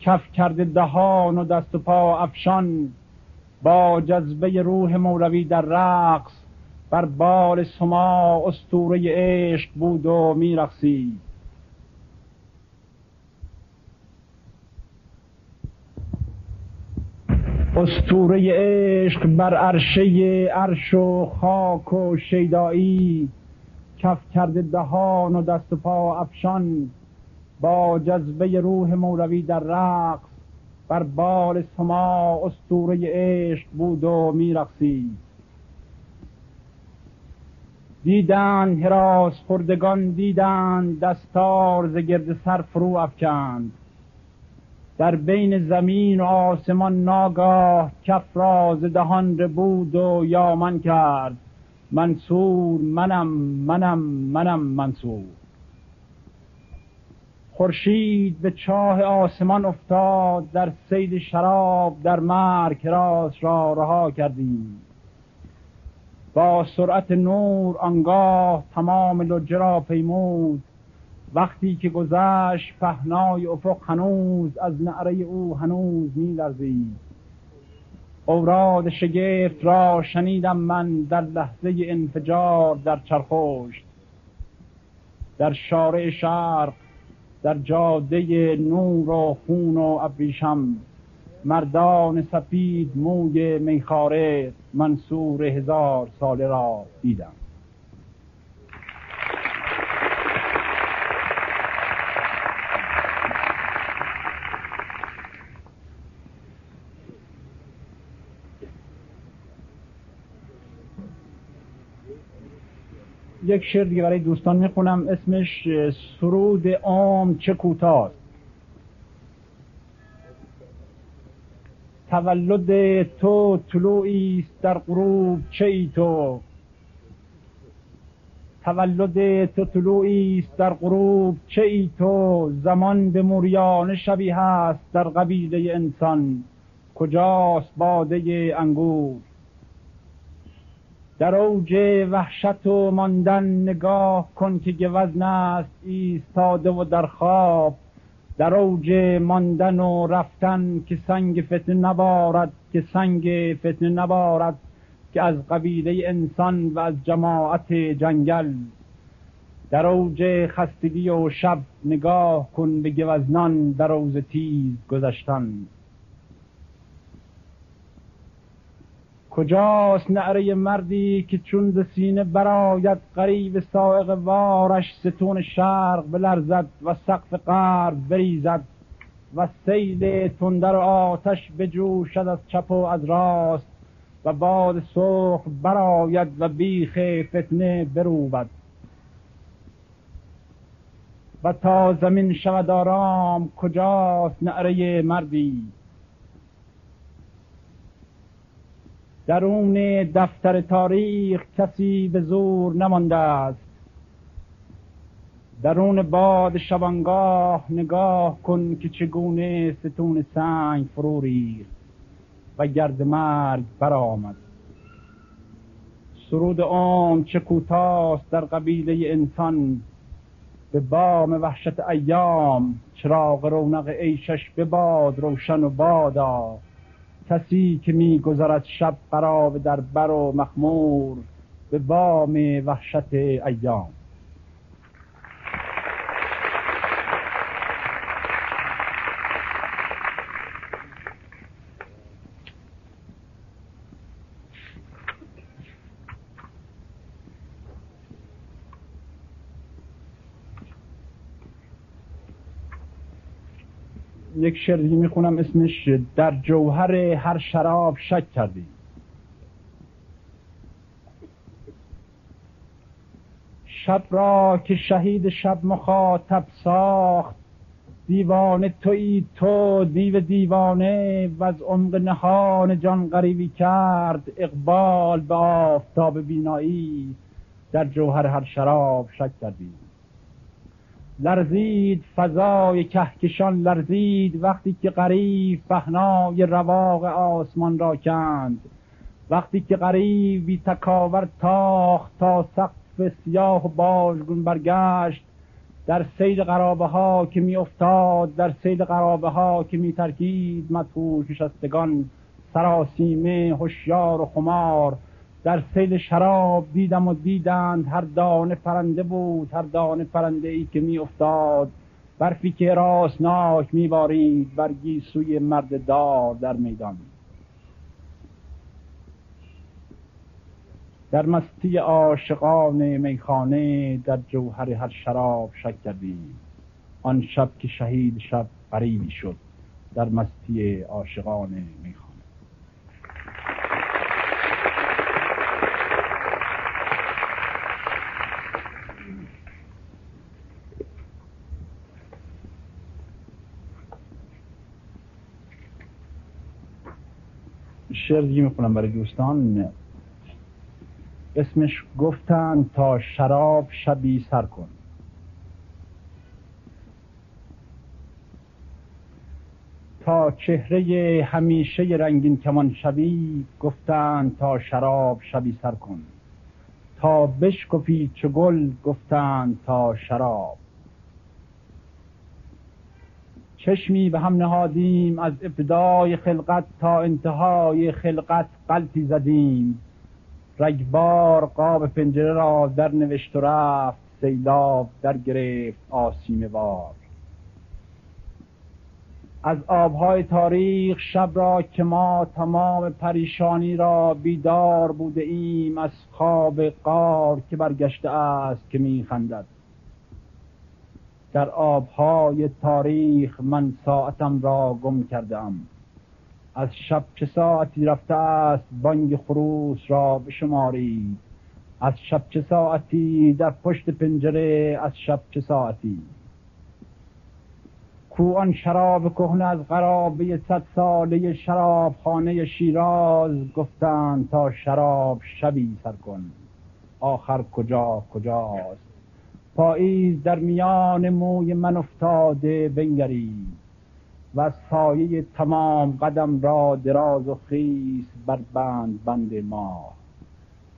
[SPEAKER 8] کف کرده دهان و دست و پا افشان با جذبه روح مولوی در رقص بر بال سما استوره عشق بود و میرقصید استوره عشق بر عرشه عرش و خاک و شیدایی کف کرده دهان و دست و پا افشان با جذبه روح مولوی در رقص بر بال سما استوره عشق بود و میرقصید. دیدن حراس خردگان دیدن دستار ز گرد سر فرو افکند. در بین زمین و آسمان ناگاه کف را ز دهان ربود و یامن کرد. منصور منم منم منم منصور. خورشید به چاه آسمان افتاد در سید شراب در مرگ راس را رها کردیم. با سرعت نور آنگاه تمام لجه را پیمود. وقتی که گذشت پهنای افق هنوز از نعره او هنوز می لرزید اوراد شگفت را شنیدم من در لحظه انفجار در چرخشت. در شارع شرق در جاده نور و خون و ابریشم مردان سپید موی میخاره منصور هزار ساله را دیدم. یک شعر دیگه برای دوستان می‌خونم اسمش سرود عام چه کوتاست تولد تو طلوعی است در غروب چه ای تو؟ تولد تو طلوعی است در غروب چه ای تو؟ زمان به موریان شبیه هست در قبیله انسان. کجاست باده انگور؟ در اوج وحشت و ماندن نگاه کن که گوزن است ایستاده و در خواب. در اوج ماندن و رفتن که سنگ فتنه نبارد که سنگ فتنه نبارد که از قبیله انسان و از جماعت جنگل. در اوج خستگی و شب نگاه کن به گوزنان در روز تیز گذشتن. کجاست نعره مردی که چون ز سینه براید قریب سائق وارش ستون شرق بلرزد و سقف غرب بریزد و سیل تندر آتش بجوشد از چپ و از راست و باد سرخ براید و بیخ فتنه بروبد. و تا زمین شود آرام کجاست نعره مردی؟ درون دفتر تاریخ کسی به زور نمانده است. درون باد شبانگاه نگاه کن که چگونه ستون سنگ فرو و گرد مرگ برآمد. سرود عام چه کوتاست در قبیله انسان. به بام وحشت ایام چراغ رونق عیشش بباد روشن و بادا. کسی که میگذرد شب قراب در بر و مخمور به بام وحشت ایام. یک شعر دیگه می‌خونم اسمش در جوهر هر شراب شک کردی. شب را که شهید شب مخاطب ساخت دیوانه توی تو دیو دیوانه و از عمق نهان جان غریبی کرد اقبال به آفتاب بینایی در جوهر هر شراب شک کردی. لرزید فضای کهکشان لرزید وقتی که غریب پهنای رواق آسمان را کند. وقتی که غریب بی تکاور تاخت تا سقف سیاه و باژگون برگشت در سیل قرابه ها که می افتاد در سیل قرابه ها که می ترکید مدهوش نشستگان سراسیمه هوشیار و خمار در سیل شراب دیدم و دیدند هر دانه پرنده بود هر دانه پرنده ای که می افتاد برفی که راسناک می بارید برگی سوی مرد دار در میدان. در مستی عاشقان میخانه در جوهر هر شراب شک کردیم. آن شب که شهید شب قریبی شد در مستی عاشقان میخانه. شعر دیگه می‌خونم برای دوستان. اسمش گفتن تا شراب شبی سر کن. تا چهره همیشه رنگین کمان شبی گفتند تا شراب شبی سر کن. تا بشکفی چو گل گفتند تا شراب. چشمی به هم نهادیم از ابتدای خلقت تا انتهای خلقت قلطی زدیم. رگبار قاب پنجره را در نوشت و رفت سیلاب در گرفت آسیم بار از آبهای تاریخ شب را که ما تمام پریشانی را بیدار بوده ایم از خواب قار که برگشته است که میخندد. در آبهای تاریخ من ساعتم را گم کردم از شب چه ساعتی رفته است بانگ خروس را بشمارید. از شب چه ساعتی در پشت پنجره از شب چه ساعتی. کو آن شراب کهنه از قرابه صد ساله شراب خانه شیراز گفتند تا شراب شبی سر کن. آخر کجا کجاست؟ پاییز در میان موی من افتاده بنگرید و سایه تمام قدم را دراز و خیس بر بند بند ما.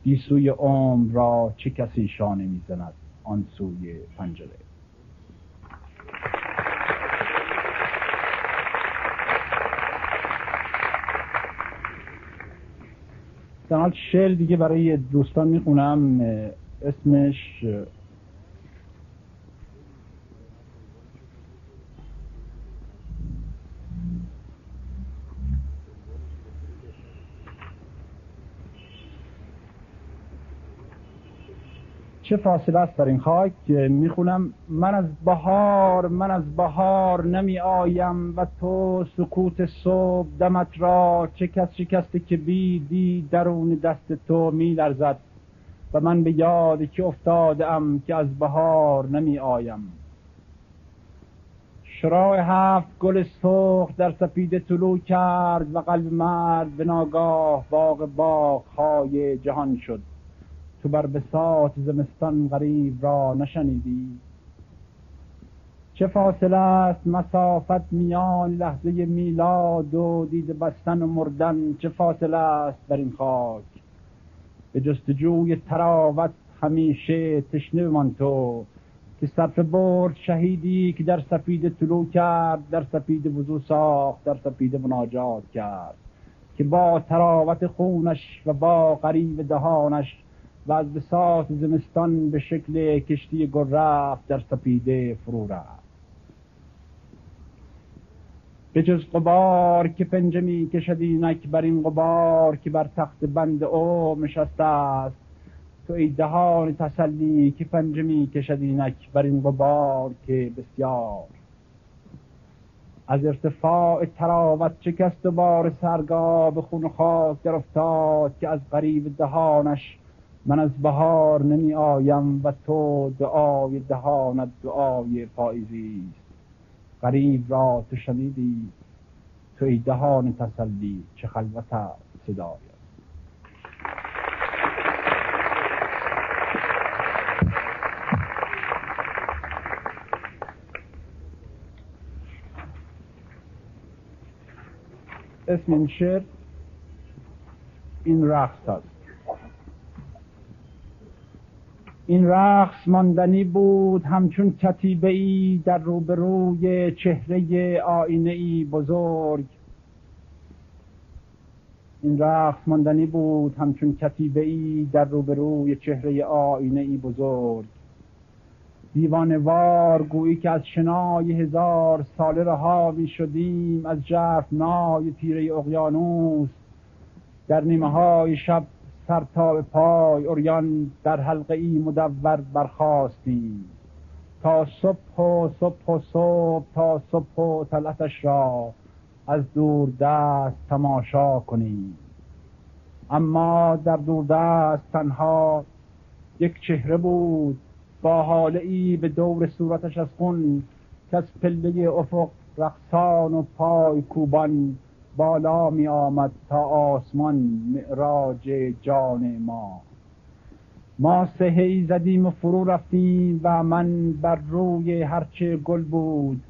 [SPEAKER 8] گیسوی عمر را چه کسی شانه می‌زند آن سوی پنجره. در شعر دیگه برای دوستان می‌خونم اسمش چه فاصله است در این خاک؟ می‌خونم. من از بهار من از بهار نمی آیم و تو سکوت صبح دمت را چه کس شکسته که بیدی درون دست تو می لرزد و من به یاد که افتاده ام که از بهار نمی آیم. شراع هفت گل سرخ در سپیده طلوع کرد و قلب مرد به ناگاه باغ باغ های جهان شد. تو بر بساط زمستان غریب را نشنیدی. چه فاصله است مسافت میان لحظه میلاد و دید بستن و مردن؟ چه فاصله است بر این خاک؟ به جستجوی تراوت همیشه تشنه من تو که صرف برد شهیدی که در سفید طلوع کرد در سفید وضو ساخت در سفید مناجات کرد. که با تراوت خونش و با قریب دهانش و از بساط زمستان به شکل کشتی گل رفت در سپیده فرو رفت. به جز قبار که پنجه می کشد اینک بر این قبار که بر تخت بند او نشسته است. تو ای دهان تسلی که پنجه می کشد اینک بر این قبار که بسیار. از ارتفاع تراوت شکست و بار سرگاه به خون خاک در افتاد که از قریب دهانش من از بهار نمی آیم و تو دعای دهانت دعای پاییزی است. غریب را تو شنیدی تو ای دهان تسلی چه خلوت صدای. اسم این شعر این رقص هست این رقص ماندنی بود همچون کتیبه ای در روبروی چهره آینه ای بزرگ. این رقص ماندنی بود همچون کتیبه ای در روبروی چهره آینه ای بزرگ دیوانوار گویی که از شنای هزار ساله رها می شدیم از جرف نای تیره اقیانوس. در نیمه های شب سر تا به پای اوریان در حلقه ای مدور برخواستیم تا صبح و صبح و صبح تا صبح و طلعتش را از دور دست تماشا کنیم اما در دور دست تنها یک چهره بود. با حاله ای به دور صورتش از خون که از پله افق رقصان و پای کوبان. بالا می آمد تا آسمان معراج جان ما. ما سهی زدیم و فرو رفتیم و من بر روی هرچه گل بود.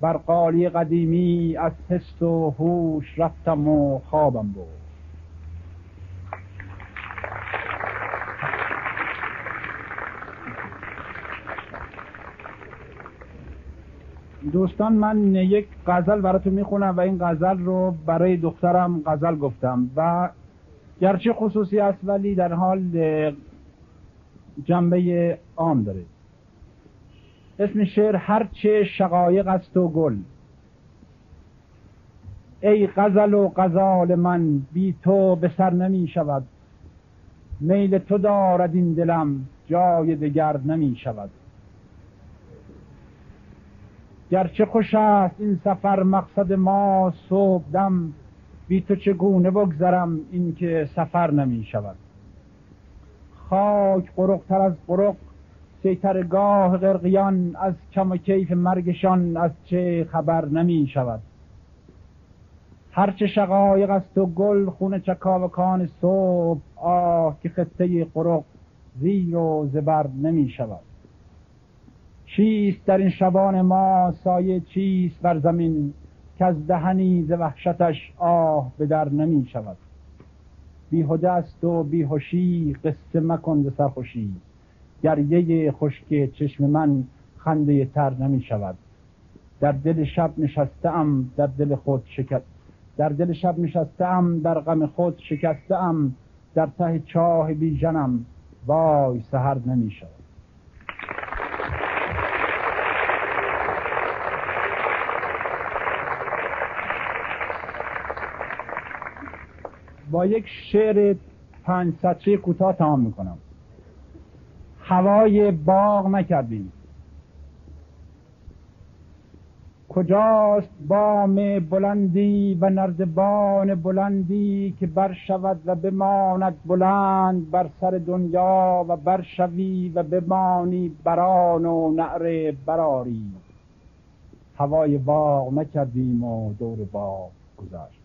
[SPEAKER 8] بر قالی قدیمی از حس و هوش رفتم و خوابم بود دوستان من یک غزل براتون می‌خونم و این غزل رو برای دخترم غزل گفتم و گرچه خصوصی است ولی در حال جنبه عام داره. اسم شعر هرچه شقایق است و گل. ای غزل و غزال من بی تو به سر نمی شود. میل تو دارد این دلم جای دگر نمی شود. گرچه خوش است این سفر مقصد ما صبح دم. بی تو چگونه بگذرم این که سفر نمی شود خاک قرقتر از قرق سیتر گاه غرقیان از کم و کیف مرگشان از چه خبر نمی شود هرچه شقایق است و گل خون چکاوکان صبح آه که خطه قرق زیر و زبر نمی شود چیست در این شبان ما سایه چیست بر زمین که از دهنی ز وحشتش آه به در نمی شود؟ بیهده است و بیهوشی قصه مکن ز سرخوشی. گریه خشک چشم من خنده تر نمی شود. در دل شب نشسته ام در دل خود شکست. در دل شب نشسته ام در غم خود شکسته ام در ته چاه بیژنم وای سهر نمی شود. با یک شعر پنج سطری کوتاه تمام می‌کنم. هوای باغ نکردیم. کجاست بام بلندی و نردبان بلندی که برشود و بماند بلند بر سر دنیا و برشوی و بمانی بران و نعره براری هوای باغ نکردیم و دور باغ گذاشت.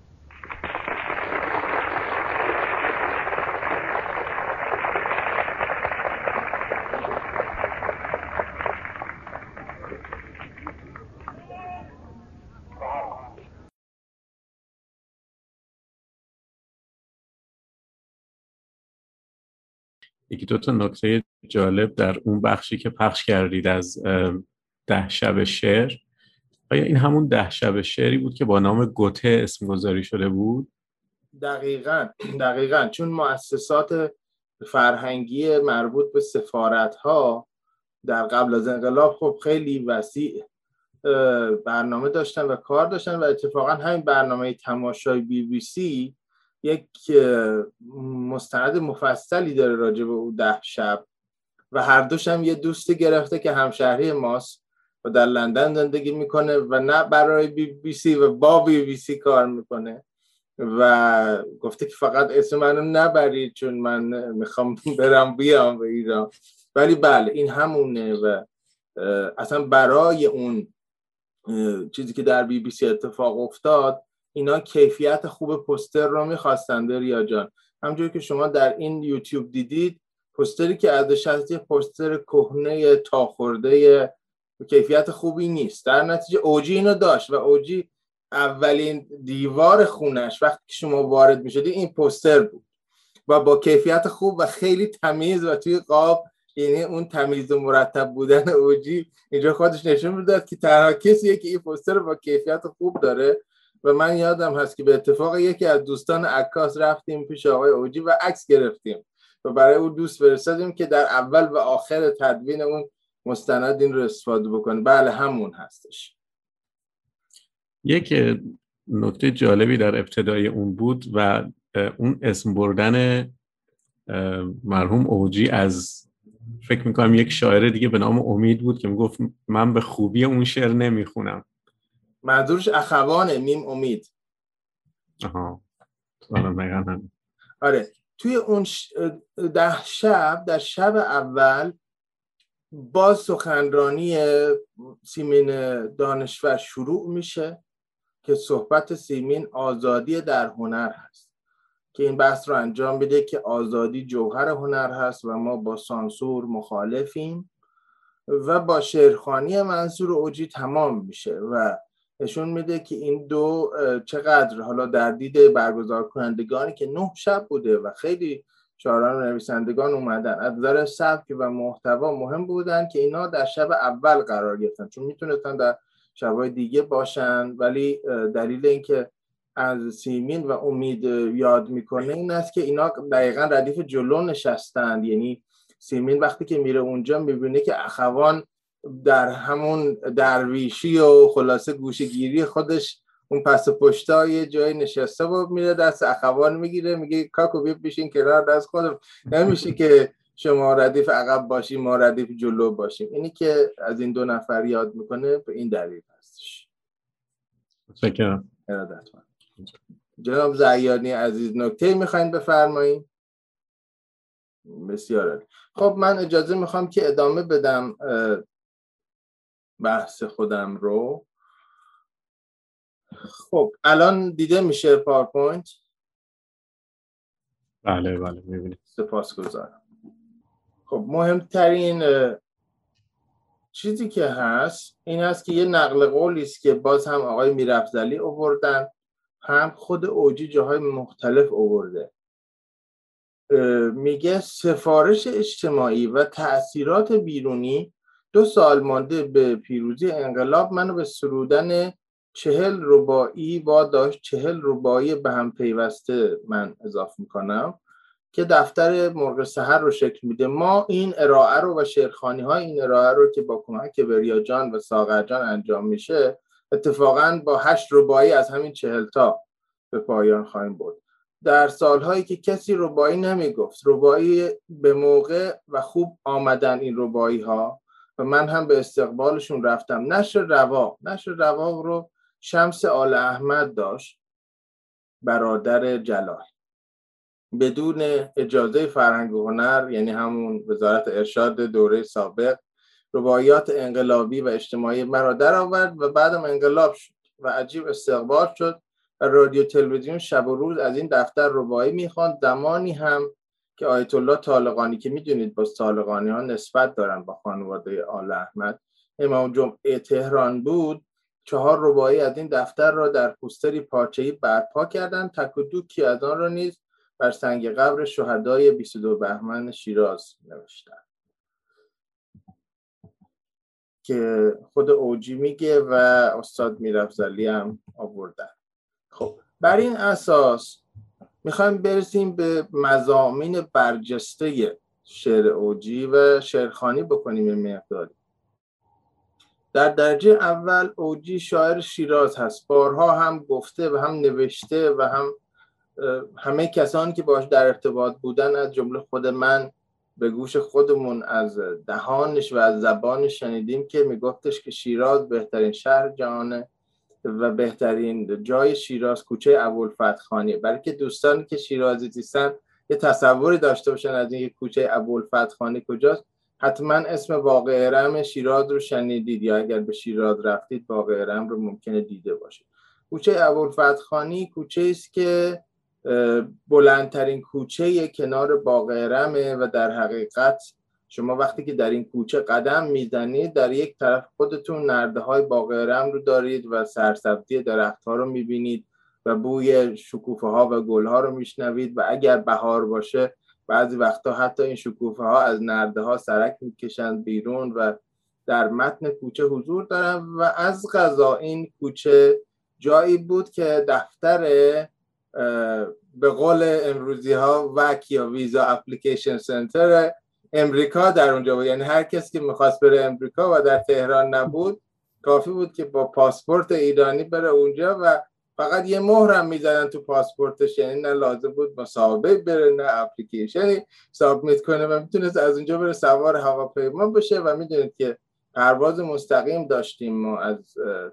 [SPEAKER 4] یکی دو تا نکته جالب در اون بخشی که پخش کردید از ده شب شعر. آیا این همون ده شب شعری بود که با نام گوته اسم گذاری شده بود؟
[SPEAKER 2] دقیقا دقیقا. چون مؤسسات فرهنگی مربوط به سفارت ها در قبل از انقلاب خب خیلی وسیع برنامه داشتن و کار داشتن و اتفاقا همین برنامه تماشای بی بی سی یک مستند مفصلی داره راجع به او ده شب و هر دوش هم یه دوستی گرفته که همشهری ماست و در لندن زندگی می‌کنه و نه برای بی بی سی و با بی بی سی کار می‌کنه و گفته که فقط اسم منو نبرید چون من می‌خوام برم بیام به ایران. ولی بله این همونه و اصلا برای اون چیزی که در بی بی سی اتفاق افتاد اینا کیفیت خوب پستر رو می‌خواستن ریا جان. همجوری که شما در این یوتیوب دیدید پستری که ازش هست یه پستر کهنه تا خورده کیفیت خوبی نیست. در نتیجه اوجی اینو داشت و اوجی اولین دیوار خونش وقتی که شما وارد می‌شدی این پستر بود و با کیفیت خوب و خیلی تمیز و توی قاب یعنی اون تمیز و مرتب بودن اوجی اینجا خودش نشون می‌داد که تنها کسیه که این پوستر با کیفیت خوب داره و من یادم هست که به اتفاق یکی از دوستان عکاس رفتیم پیش آقای اوجی و عکس گرفتیم و برای او دوست فرستادیم که در اول و آخر تدوین اون مستند این رو استفاده بکنه. بله همون هستش.
[SPEAKER 4] یک نکته جالبی در ابتدای اون بود و اون اسم بردن مرحوم اوجی از فکر می‌کنم یک شاعر دیگه به نام امید بود که می‌گفت من به خوبی اون شعر نمی‌خونم.
[SPEAKER 2] منظورش اخوانه میم امید.
[SPEAKER 4] آها.
[SPEAKER 2] آره توی اون ده شب در شب اول باز سخنرانی سیمین دانشور شروع میشه که صحبت سیمین آزادی در هنر هست. که این بحث رو انجام بده که آزادی جوهر هنر هست و ما با سانسور مخالفیم و با شعرخانی منصور اوجی تمام میشه و نشون میده که این دو چقدر حالا در دید برگزار کنندگانی که نه شب بوده و خیلی شاعران و نویسندگان اومدن. از نظر سبک و محتوا مهم بودن که اینا در شب اول قرار گرفتن چون می‌تونستن در شبهای دیگه باشن. ولی دلیل اینکه از سیمین و امید یاد می‌کنه این است که اینا دقیقا ردیف جلو نشستند یعنی سیمین وقتی که میره اونجا می‌بینه که اخوان در همون درویشی و خلاصه گوشگیری خودش اون پس پشتا یه جای نشسته و میره دست اخوان می‌گیره میگه کاکو بیا بشین کنار دست خودم. نمیشه که شما ردیف عقب باشیم ما ردیف جلو باشیم. اینی که از این دو نفر یاد می‌کنه به این دلیل هستش.
[SPEAKER 4] شکرم
[SPEAKER 2] جناب زیانی عزیز نکته می‌خواین بفرمایید؟ بسیار خب من اجازه می‌خوام که ادامه بدم بحث خودم رو. خب الان دیده میشه پاورپوینت؟
[SPEAKER 4] بله بله می‌بینید
[SPEAKER 2] سپاس گذارم خب مهمترین چیزی که هست این هست که یه نقل قولی است که باز هم آقای میرافضلی اووردن هم خود اوجی جاهای مختلف اوورده. میگه سفارش اجتماعی و تاثیرات بیرونی دو سال مانده به پیروزی انقلاب منو به سرودن چهل ربایی با داشت چهل ربایی به هم پیوسته من اضافه می‌کنم که دفتر مرغ سهر رو شکل میده. ما این ارائه رو و شعرخانی های این ارائه رو که با کمک بریا جان و ساغر جان انجام میشه اتفاقا با هشت ربایی از همین چهل تا به پایان خواهیم بود در سالهایی که کسی ربایی نمی‌گفت ربایی به موقع و خوب آمدن این ربایی ها و من هم به استقبالشون رفتم. نشر روا. نشر روا رو شمس آل احمد داشت برادر جلال. بدون اجازه فرهنگ و هنر یعنی همون وزارت ارشاد دوره سابق رباعیات انقلابی و اجتماعی مرا در آورد و بعدم انقلاب شد و عجیب استقبال شد و رادیو تلویزیون شب و روز از این دفتر ربایی می‌خواند. زمانی هم که آیت الله طالقانی که می‌دونید با طالقانی ها نسبت دارن با خانواده آل احمد. امام جمعه تهران بود چهار ربایی از این دفتر را در پوستری پارچه‌ای برپا کردند تک و دوکی از آن را نیز بر سنگ قبر شهدای 22 بهمن شیراز نوشتن که خود اوجی میگه و استاد میرفزلی هم آوردن. خب بر این اساس می‌خوایم برسیم به مزامین برجسته شعر اوجی و شعرخانی بکنیم مقداری. در درجه اول اوجی شاعر شیراز هست. بارها هم گفته و هم نوشته و هم همه کسانی که باش در ارتباط بودن از جمله خود من به گوش خودمون از دهانش و از زبانش شنیدیم که میگفتش که شیراز بهترین شهر جهانه و بهترین جای شیراز کوچه ابوالفتح خانی برای که دوستانی که شیرازی زیستن یه تصوری داشته باشن از این کوچه ابوالفتح خانی کجاست. حتما اسم واقع ارم شیراز رو شنیدید یا اگر به شیراز رفتید واقع ارم رو ممکنه دیده باشید. کوچه ابوالفتح خانی کوچه است که بلندترین کوچه کنار باغ ارمه و در حقیقت شما وقتی که در این کوچه قدم می‌زنید در یک طرف خودتون نرده های باغ ارم رو دارید و سرسبزی درخت ها رو می‌بینید و بوی شکوفه ها و گل ها رو میشنوید و اگر بهار باشه بعضی وقتا حتی این شکوفه ها از نرده ها سرک می‌کشند بیرون و در متن کوچه حضور دارن و از غذا این کوچه جایی بود که دفتر به قول امروزی ها وک یا ویزا اپلیکیشن سنتر امریکا در اونجا بود. یعنی هر کسی که می‌خواست بره امریکا و در تهران نبود کافی بود که با پاسپورت ایرانی بره اونجا و فقط یه مهر هم می‌زنن تو پاسپورتش. یعنی نه لازم بود مصاحبه بره نه اپلیکیشنی سابمیت کنه و می‌تونست از اونجا بره سوار هواپیما بشه و می‌دونید که پرواز مستقیم داشتیم ما از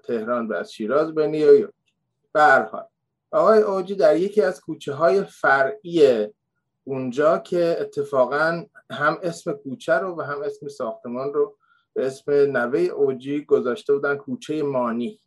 [SPEAKER 2] تهران و از شیراز به نیویورک. به حال آقای اوجی در یکی از کوچه های فرعی اونجا که اتفاقا هم اسم کوچه رو و هم اسم ساختمان رو به اسم نوه اوجی گذاشته بودن کوچه مانی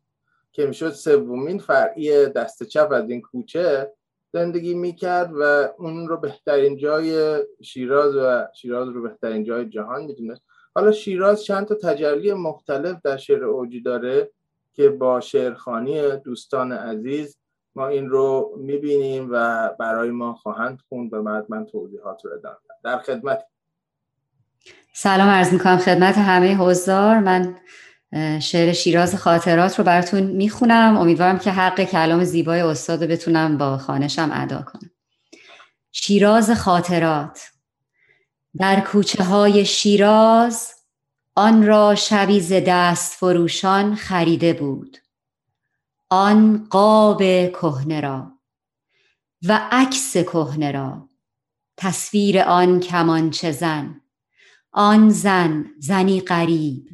[SPEAKER 2] که می‌شد سومین فرعی دست چپ از این کوچه زندگی می‌کرد و اون رو بهترین جای شیراز و شیراز رو بهترین جای جهان می‌دونست. حالا شیراز چند تا تجلی مختلف در شعر اوجی داره که با شعرخانی دوستان عزیز ما این رو می‌بینیم و برای ما خواهند خوند و بعد من توضیحات رو ادامه در خدمت.
[SPEAKER 1] سلام عرض می‌کنم خدمت همه حضار. من شعر شیراز خاطرات رو براتون می‌خونم. امیدوارم که حق کلام زیبای استاد بتونم با خانشم ادا کنم. شیراز خاطرات. در کوچه های شیراز آن را شبی ز دست فروشان خریده بود. آن قاب کهنه را و عکس کهنه را تصویر آن کمانچه زن آن زن زنی غریب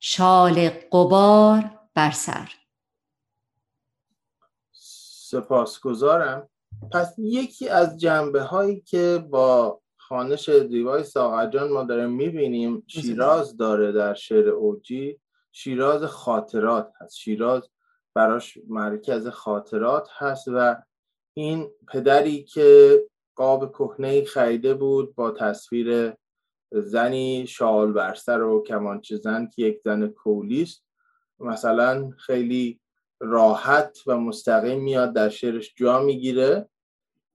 [SPEAKER 1] شال قبار بر سر.
[SPEAKER 2] سپاسگزارم. پس یکی از جنبه هایی که با خانش دیوای ساقجان ما داریم می‌بینیم شیراز داره در شعر اوجی. شیراز خاطرات هست. شیراز براش مرکز خاطرات هست و این پدری که قاب کهنه خریده بود با تصویر زنی شال برسر و کمانچه زن که یک زن کولیست مثلا خیلی راحت و مستقیم میاد در شعرش جا می‌گیره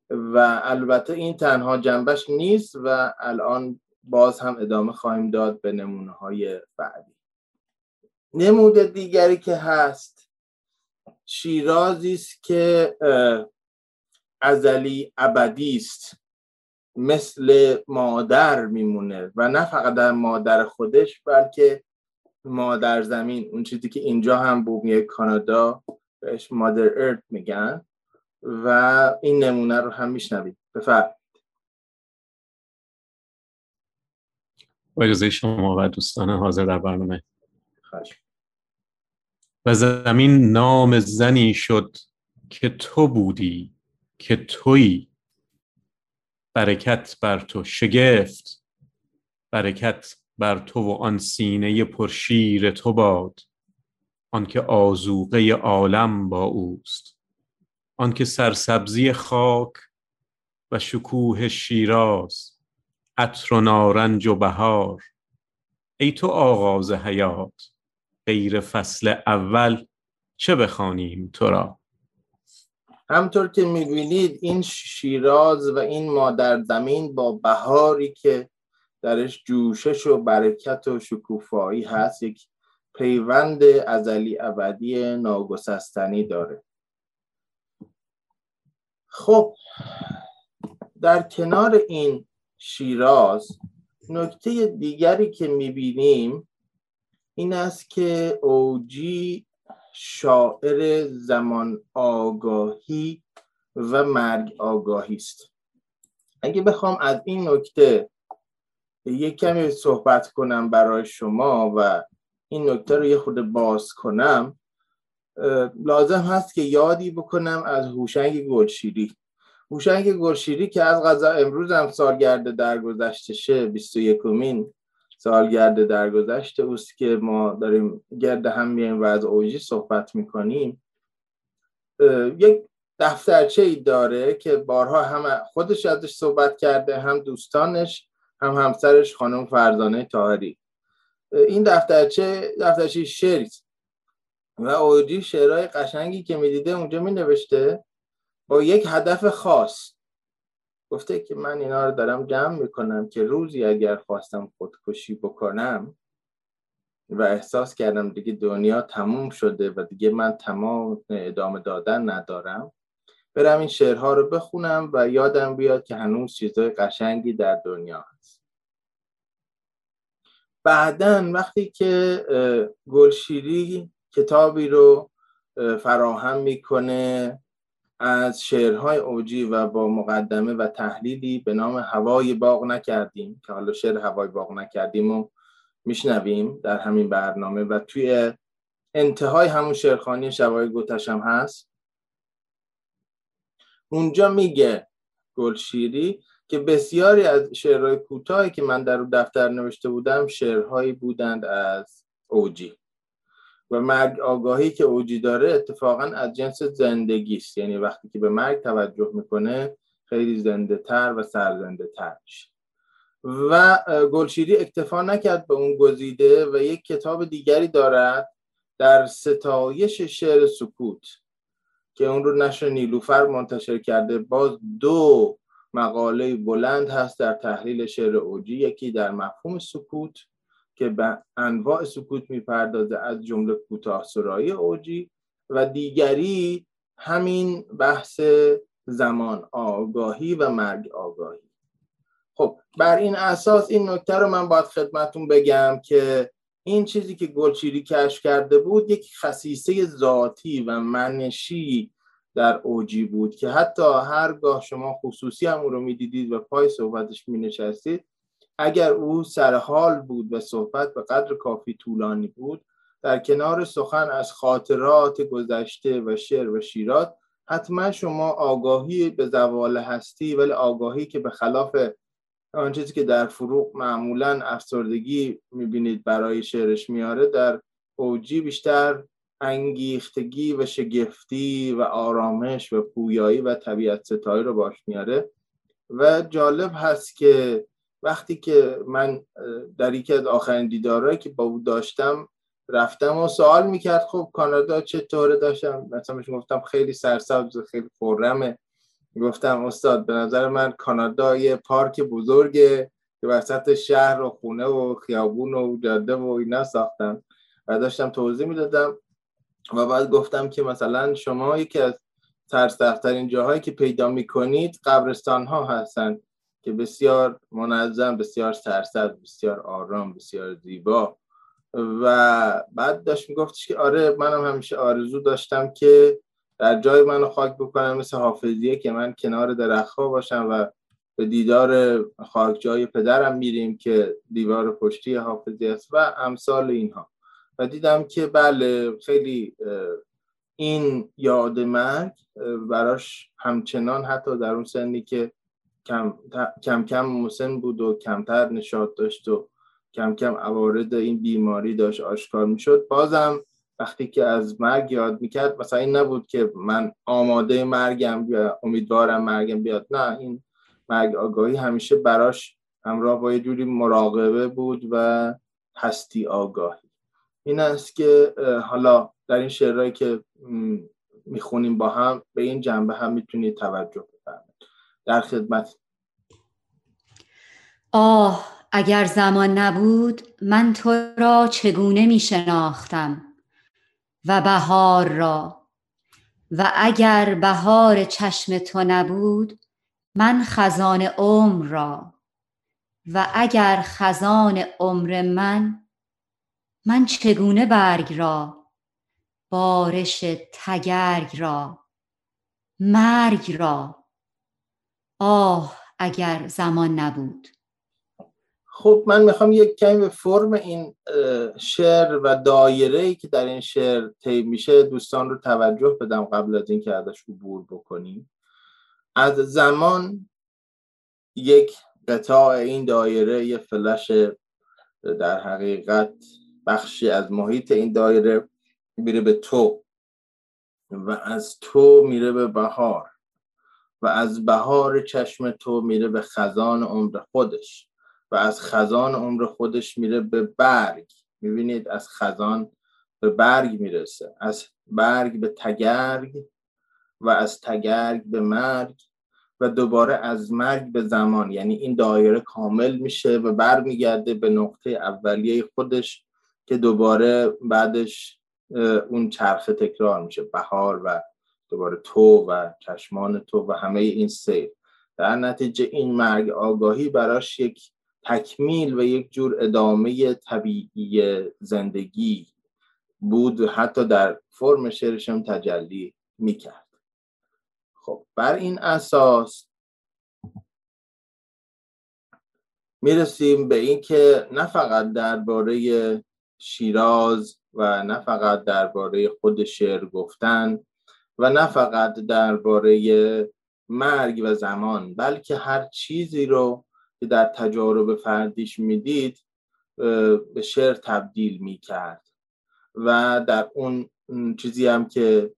[SPEAKER 2] و البته این تنها جنبش نیست و الان باز هم ادامه خواهیم داد به نمونه های بعدی. نمود دیگری که هست شیرازی است که ازلی ابدی است. مثل مادر میمونه و نه فقط در مادر خودش بلکه مادر زمین. اون چیزی که اینجا هم بومی کانادا بهش مادر ارت میگن و این نمونه رو هم میشنوید. بفرمایید.
[SPEAKER 4] با اجازه شما و دوستان حاضر در برنامه. و زمین نام زنی شد که تو بودی که تویی. برکت بر تو شگفت برکت بر تو و آن سینه پرشیر تو باد. آنکه آزوقه عالم با اوست. آنکه سرسبزی خاک و شکوه شیراز عطر و نارنج و بهار. ای تو آغاز حیات. غیر فصل اول چه بخوانیم تو را؟
[SPEAKER 2] همطور که می‌بینید این شیراز و این مادر زمین با بهاری که درش جوشش و برکت و شکوفایی هست یک پیوند ازلی ابدی ناگسستنی داره. خب در کنار این شیراز نکته دیگری که می‌بینیم این است که اوجی شاعر زمان آگاهی و مرگ آگاهی است. اگه بخوام از این نکته یک کمی صحبت کنم برای شما و این نکته رو یه خود باز کنم لازم هست که یادی بکنم از هوشنگ گلشیری. هوشنگ گلشیری که از غذا امروز هم سالگرد درگذشتشه 21 مین سالگرد درگذشت اوست که ما داریم گرد هم میایم و از اوجی صحبت می‌کنیم. یک دفترچه ای داره که بارها هم خودش ازش صحبت کرده هم دوستانش هم همسرش خانم فرزانه تاهری. این دفترچه دفترچه شعری و اوجی شعرهای قشنگی که می‌دیده اونجا می نوشته با یک هدف خاص. گفته که من اینا رو دارم جمع می‌کنم که روزی اگر خواستم خودکشی بکنم و احساس کردم دیگه دنیا تموم شده و دیگه من تمام ادامه دادن ندارم برم این شعرها رو بخونم و یادم بیاد که هنوز چیزای قشنگی در دنیا هست. بعدا وقتی که گلشیری کتابی رو فراهم می‌کنه از شعرهای اوجی و با مقدمه و تحلیلی به نام هوای باغ نکردیم که حالا شعر هوای باغ نکردیم و میشنویم در همین برنامه و توی انتهای همون شعرخانی شبای گوتش هست. اونجا میگه گلشیری که بسیاری از شعرهای کوتاهی که من در دفتر نوشته بودم شعرهایی بودند از اوجی. و مرگ آگاهی که اوجی داره اتفاقا از جنس زندگی است یعنی وقتی که به مرگ توجه می‌کنه خیلی زنده تر و سرزنده تر میشه. و گلشیری اکتفا نکرد به اون گزیده و یک کتاب دیگری دارد در ستایش شعر سکوت که اون رو نشر نیلوفر منتشر کرده. باز دو مقاله بلند هست در تحلیل شعر اوجی. یکی در مفهوم سکوت که به انواع سکوت می‌پردازه از جمله کوتاه سرایی اوجی و دیگری همین بحث زمان آگاهی و مرگ آگاهی. خب بر این اساس این نکته رو من باید خدمتون بگم که این چیزی که گلچیری کشف کرده بود یک خصیصه ذاتی و منشی در اوجی بود که حتی هرگاه شما خصوصی هم رو می‌دیدید و پای صحبتش می نشستید اگر او سر حال بود و صحبت به قدر کافی طولانی بود در کنار سخن از خاطرات گذشته و شعر و شیرات حتما شما آگاهی به زوال هستی ولی آگاهی که به خلاف آن چیزی که در فروغ معمولا افسردگی می‌بینید برای شعرش میاره در اوجی بیشتر انگیختگی و شگفتی و آرامش و پویایی و طبیعت ستایی رو باش میاره و جالب هست که وقتی که من در یکی از آخرین دیدارهایی که با او داشتم رفتم و سوال می‌کرد خب کانادا چطوره داشتم؟ مثلا بهش گفتم خیلی سرسبز خیلی خورمه گفتم استاد به نظر من کانادا یه پارک بزرگه که وسط شهر و خونه و خیابون و جاده و اینا ساختن. و داشتم توضیح می‌دادم و بعد گفتم که مثلا شما یکی از ترسخترین جاهایی که پیدا می‌کنید قبرستان ها هستن. که بسیار منظم بسیار سرسبز بسیار آرام بسیار زیبا. و بعد داشت میگفتش که آره منم همیشه آرزو داشتم که در جای منو خاک بکنم مثل حافظیه که من کنار درختها باشم و به دیدار خاک جای پدرم میریم که دیوار پشتی حافظی است و امثال اینها. و دیدم که بله خیلی این یاد مرگ براش همچنان حتی در اون سنی که کم کم, کم مسن بود و کمتر نشاط داشت و کم کم عوارض این بیماری داشت آشکار می‌شد. بازم وقتی که از مرگ یاد می‌کرد مثلا این نبود که من آماده مرگم یا امیدوارم مرگم بیاد. نه این مرگ آگاهی همیشه براش همراه با یه جوری مراقبه بود و هستی آگاهی. این است که حالا در این شعرهایی که می‌خونیم با هم به این جنبه هم می‌تونید توجه در خدمت.
[SPEAKER 1] آه اگر زمان نبود من تو را چگونه می شناختم؟ و بهار را. و اگر بهار چشم تو نبود من خزان عمر را. و اگر خزان عمر من من چگونه برگ را؟ بارش تگرگ را. مرگ را. آه اگر زمان نبود.
[SPEAKER 2] خب من می‌خوام یک کمی به فرم این شعر و دایره ای که در این شعر طی میشه دوستان رو توجه بدم قبل از اینکه ازش عبور بکنیم. از زمان یک قطاع این دایره یه فلش در حقیقت بخشی از محیط این دایره میره به تو و از تو میره به بهار. و از بهار چشم تو میره به خزان عمر خودش و از خزان عمر خودش میره به برگ. می‌بینید؟ از خزان به برگ می‌رسه. از برگ به تگرگ و از تگرگ به مرگ و دوباره از مرگ به زمان. یعنی این دایره کامل میشه و برمیگرده به نقطه اولیه خودش که دوباره بعدش اون چرخه تکرار میشه. بهار و دوباره تو و چشمان تو و همه این سیر. در نتیجه این مرگ آگاهی براش یک تکمیل و یک جور ادامه طبیعی زندگی بود حتی در فرم شعرش هم تجلی می‌کرد. خب بر این اساس می‌رسیم به اینکه نه فقط درباره شیراز و نه فقط درباره خود شعر گفتن و نه فقط درباره مرگ و زمان بلکه هر چیزی رو که در تجارب فردیش می‌دید به شعر تبدیل می‌کرد. و در اون چیزی هم که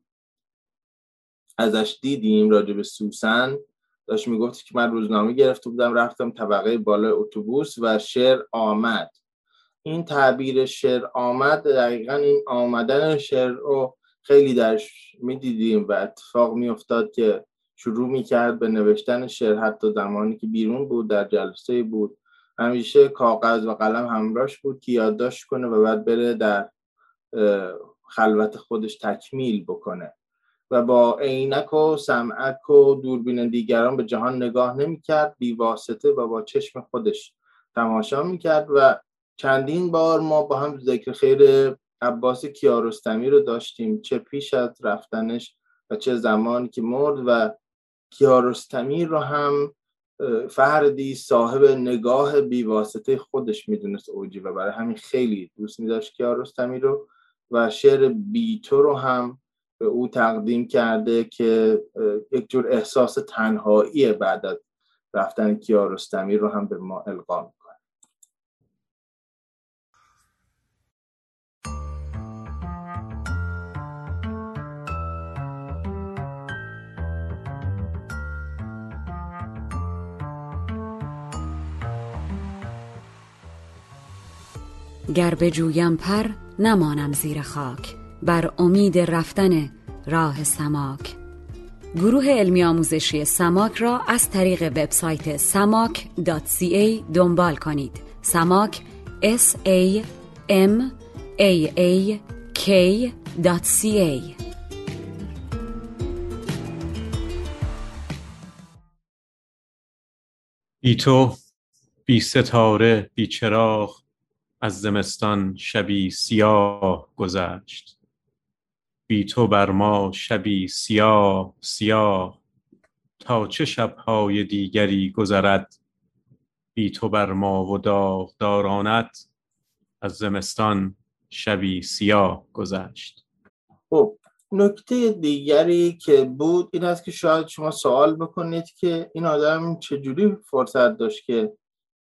[SPEAKER 2] ازش دیدیم راجع به سوسن داشت می‌گفت که من روزنامه گرفته بودم رفتم طبقه بالا اتوبوس و شعر آمد. این تعبیر شعر آمد دقیقا این آمدن شعر رو خیلی درش می‌دیدیم و اتفاق میافتاد که شروع می‌کرد به نوشتن شعر حتی زمانی که بیرون بود در جلسه بود. همیشه کاغذ و قلم همراش بود که یادداشت کنه و بعد بره در خلوت خودش تکمیل بکنه. و با عینک و سمعک و دوربین دیگران به جهان نگاه نمی‌کرد بیواسطه و با چشم خودش تماشا می‌کرد و چندین بار ما با هم ذکر خیر عباس کیارستمی رو داشتیم چه پیش از رفتنش و چه زمانی که مرد و کیارستمی رو هم فردی صاحب نگاه بیواسطه خودش می‌دونست اوجی و برای همین خیلی دوست میداشت کیارستمی رو و شعر بیتو رو هم به او تقدیم کرده که یک جور احساس تنهایی بعد از رفتن کیارستمی رو هم به ما القا
[SPEAKER 1] گر جویم پر نمانم زیر خاک بر امید رفتن راه سماک. گروه علمی آموزشی سماک را از طریق وبسایت samak.ca دنبال کنید. سماک s a m a a k.ca
[SPEAKER 4] بی تو بی ستاره بی چراغ از زمستان شبی سیاه گذشت. بی تو بر ما شبی سیاه سیاه. تا چه شبهای دیگری گذرد؟ بی تو بر ما و دارانت از زمستان شبی سیاه گذشت.
[SPEAKER 2] خب نکته دیگری که بود این است که شاید شما سوال بکنید که این آدم چجوری فرصت داشت که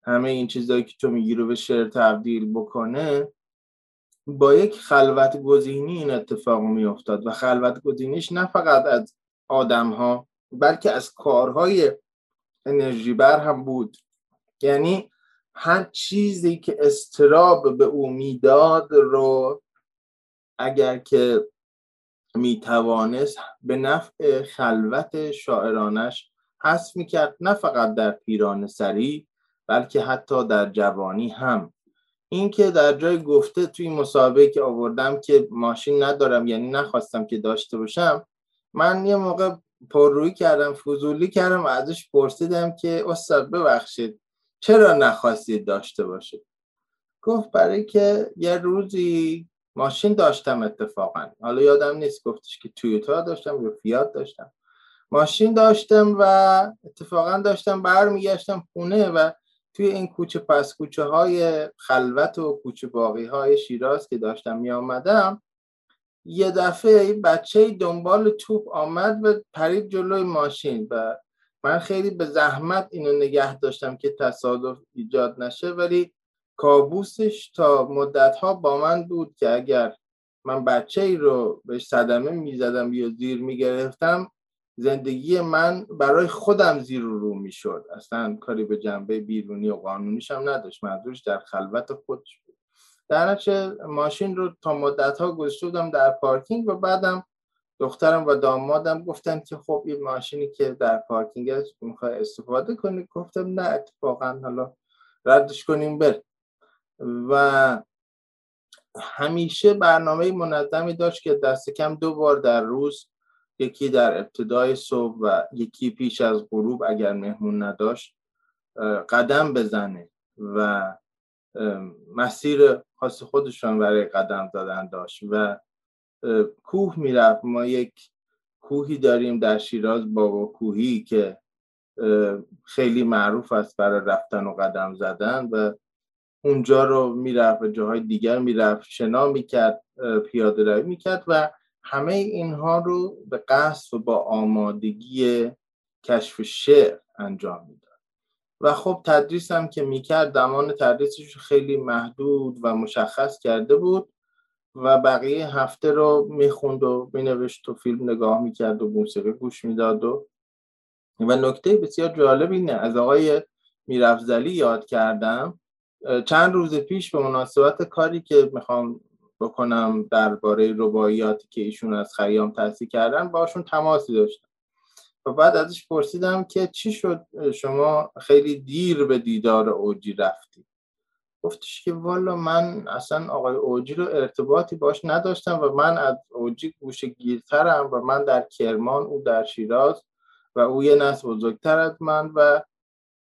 [SPEAKER 2] همه این چیزهایی که تو میگی رو به شعر تبدیل بکنه با یک خلوت گزینی این اتفاق میافتاد و خلوت گزینیش نه فقط از آدم ها بلکه از کارهای انرژی بر هم بود. یعنی هر چیزی که استراب به او می‌داد رو اگر که می‌توانست به نفع خلوت شاعرانش حس می‌کرد نه فقط در پیران سری بلکه حتی در جوانی هم. اینکه در جای گفته توی مسابقه که آوردم که ماشین ندارم یعنی نخواستم که داشته باشم من یه موقع پررویی کردم فضولی کردم و ازش پرسیدم که استاد ببخشید چرا نخواستید داشته باشید؟ گفت برای که یه روزی ماشین داشتم اتفاقا. حالا یادم نیست گفتش که تویوتا داشتم یا فیات داشتم. ماشین داشتم و اتفاقا داشتم برمیگشتم خونه و توی این کوچه پس کوچه های خلوت و کوچه باقی های شیراز که داشتم می آمدم یه دفعه بچه دنبال توپ آمد و پرید جلوی ماشین و من خیلی به زحمت اینو نگه داشتم که تصادف ایجاد نشه ولی کابوسش تا مدت ها با من بود که اگر من بچه ای رو به صدمه می‌زدم یا زیر می‌گرفتم زندگی من برای خودم زیر و رو می‌شد. اصلا کاری به جنبه بیرونی و قانونیش هم نداشت. منظورش در خلوت خودش بود. در ماشین رو تا مدت ها گذاشته در پارکینگ و بعدم دخترم و دامادم گفتن که خب این ماشینی که در پارکینگ است می‌خوای استفاده کنی؟ گفتم نه اتفاقا حالا ردش کنیم بر و همیشه برنامه منظمی داشت که دست کم دو بار در روز یکی در ابتدای صبح و یکی پیش از غروب اگر مهمون نداشت قدم بزنه و مسیر خاص خودشان برای قدم زدن داشت و کوه می‌رفت. ما یک کوهی داریم در شیراز بابا کوهی که خیلی معروف است برای رفتن و قدم زدن و اونجا رو می‌رفت و جاهای دیگر می‌رفت شنا می‌کرد پیاده روی می‌کرد و همه اینها رو به قصد و با آمادگی کشف شعر انجام می‌داد. و خب تدریس هم که می‌کرد زمان تدریسش خیلی محدود و مشخص کرده بود و بقیه هفته رو می‌خوند و مینوشت و فیلم نگاه می‌کرد و موسیقی گوش می‌داد و و نکته بسیار جالب اینه از آقای میرفزلی یاد کردم. چند روز پیش به مناسبت کاری که می‌خوام بکنم درباره رباعیاتی که ایشون از خیام تحصیل کردن باشون تماسی داشتم. و بعد ازش پرسیدم که چی شد؟ شما خیلی دیر به دیدار اوجی رفتی. گفتش که والا من اصلا آقای اوجی رو ارتباطی باش نداشتم و من از اوجی گوشه گیرترم و من در کرمان او در شیراز و او یه نسل بزرگتر از من و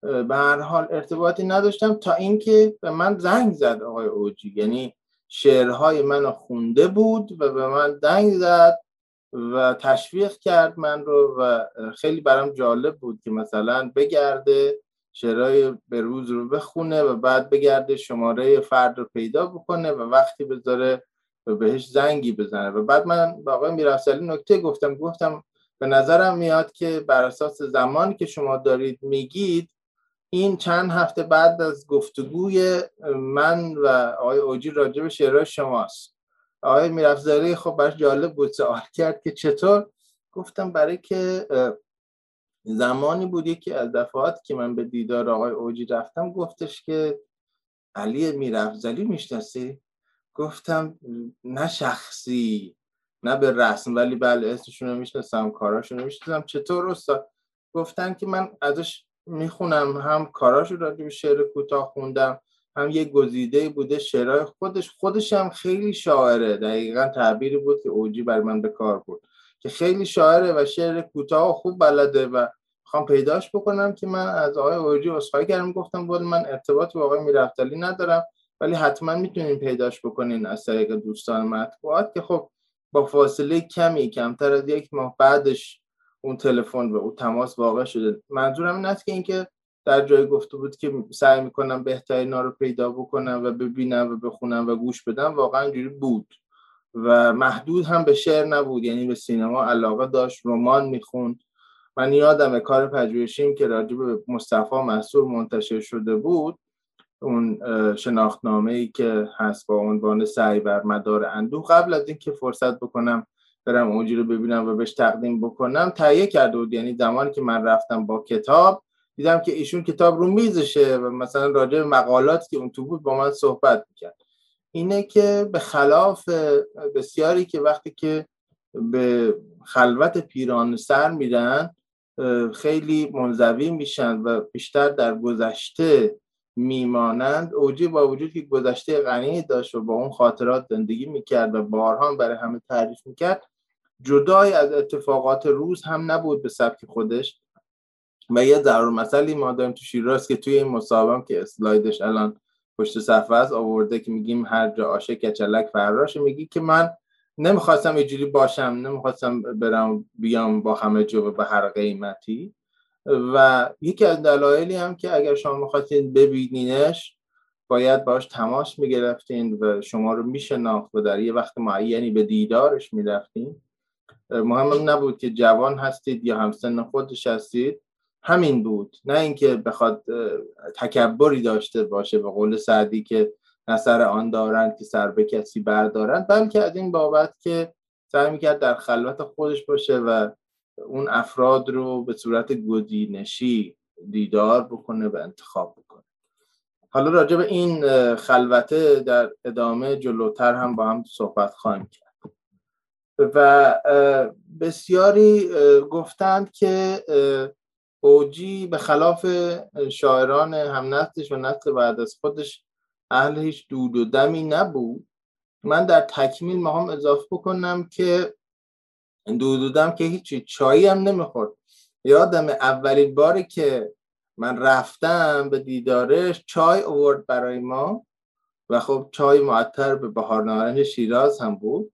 [SPEAKER 2] به هر حال ارتباطی نداشتم تا اینکه به من زنگ زد آقای اوجی. یعنی شعرهای منو خونده بود و به من زنگ زد و تشویق کرد من رو و خیلی برام جالب بود که مثلا بگرده شعرهای به روز رو بخونه و بعد بگرده شماره فرد رو پیدا بکنه و وقتی بذاره و بهش زنگی بزنه. و بعد من با آقای میرفسلی نکته گفتم گفتم به نظرم میاد که بر اساس زمانی که شما دارید میگید این چند هفته بعد از گفتگوی من و آقای اوجی راجع به شعرهای شماست. آقای میرفزاری خب براش جالب بود سوال کرد که چطور؟ گفتم برای که زمانی بود یکی از دفعات که من به دیدار آقای اوجی رفتم گفتش که علی میرفزلی می‌شناسی؟ گفتم نه شخصی نه به رسم ولی بله اسمشون رو می‌شناسم کاراشون رو می‌شناسم. چطور استاد؟ گفتن که من ازش می‌خونم هم کاراش رو راجع به شعر کوتاه خوندم هم یه گزیده بوده شعرهای خودش. خودش هم خیلی شاعره. دقیقا تعبیری بود که اوجی بر من به کار بود که خیلی شاعره و شعر کوتاه خوب بلده و می‌خوام پیداش بکنم که من از آقای اوجی اصخایی کردم. گفتم بود من ارتباط با آقای میرفتلی ندارم ولی حتما می‌تونین پیداش بکنین از طریق دوستان مطبوعات. که خب با فاصله کمی کمتر از یک ماه بعدش اون تلفن و اون تماس واقع شده. منظورم این است که اینکه در جای گفته بود که سعی می‌کنم بهترین رو پیدا بکنم و ببینم و بخونم و گوش بدم واقعا اینجوری بود. و محدود هم به شعر نبود یعنی به سینما علاقه داشت رمان می‌خوند. من یادم کار پژوهشیم که راجع به مصطفی مسئول منتشر شده بود اون شناختنامه ای که هست با عنوان سعی بر مدار اندوه. قبل از اینکه فرصت بکنم برم اوجی رو ببینم و بهش تقدیم بکنم. تهیه کرده بود. یعنی زمانی که من رفتم با کتاب دیدم که ایشون کتاب رو میزشه و مثلا راجع به مقالاتی که اون تو بود با من صحبت می‌کرد. اینه که به خلاف بسیاری که وقتی که به خلوت پیران سر میرن خیلی منزوی میشن و بیشتر در گذشته میمانند. اوجی با وجود که گذشته غنی داشت و با اون خاطرات زندگی می‌کرد و بارها برای همه تعریف می‌کرد جدای از اتفاقات روز هم نبود به سبک خودش. و یه ضرور مسئله ما داریم تو شیراز که توی این مصاحبه که اسلایدش الان پشت صفحه از آورده که میگیم هر جا آشه کچلک فراش میگی که من نمی‌خواستم اینجوری باشم نمی‌خواستم برم بیام با همه جو به هر قیمتی. و یکی از دلایلی هم که اگر شما می‌خواستین ببینینش باید باش تماس می‌گرفتین و شما رو میشناخت و در یه وقت معینی به دیدارش می‌رفتین. مهم نبود که جوان هستید یا همسن خودش هستید. همین بود. نه اینکه بخواد تکبری داشته باشه به قول سعدی که نظر آن دارند که سر به کسی بردارند. بلکه از این بابت که سعی می‌کرد در خلوت خودش باشه و اون افراد رو به صورت گزینشی دیدار بکنه و انتخاب بکنه. حالا راجع به این خلوته در ادامه جلوتر هم با هم صحبت خواهیم کرد. و بسیاری گفتند که اوجی به خلاف شاعران هم نسلش و نسل بعد از خودش اهل هیچ دود و دمی نبود. من در تکمیل هم اضافه بکنم که دود و دم که هیچی چایی هم نمی‌خورد. یادم اولین باری که من رفتم به دیدارش چای اوورد برای ما و خب چای معطر به بهار نارنج شیراز هم بود.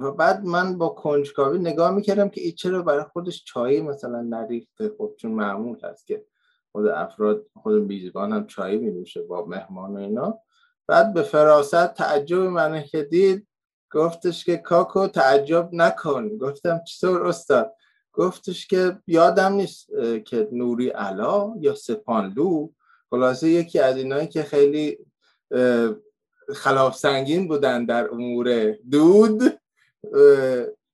[SPEAKER 2] و بعد من با کنجکاوی نگاه می‌کردم که این چرا برای خودش چای مثلا نریخته؟ خب چون معمول هست که خود افراد خود میزبان هم چای می با مهمان و اینا. بعد به فراست تعجب من که دید گفتش که کاکو تعجب نکن. گفتم چطور استاد؟ گفتش که یادم نیست که نوری علا یا سپانلو. خلاصه یکی از اینایی که خیلی خلاف سنگین بودن در امور دود.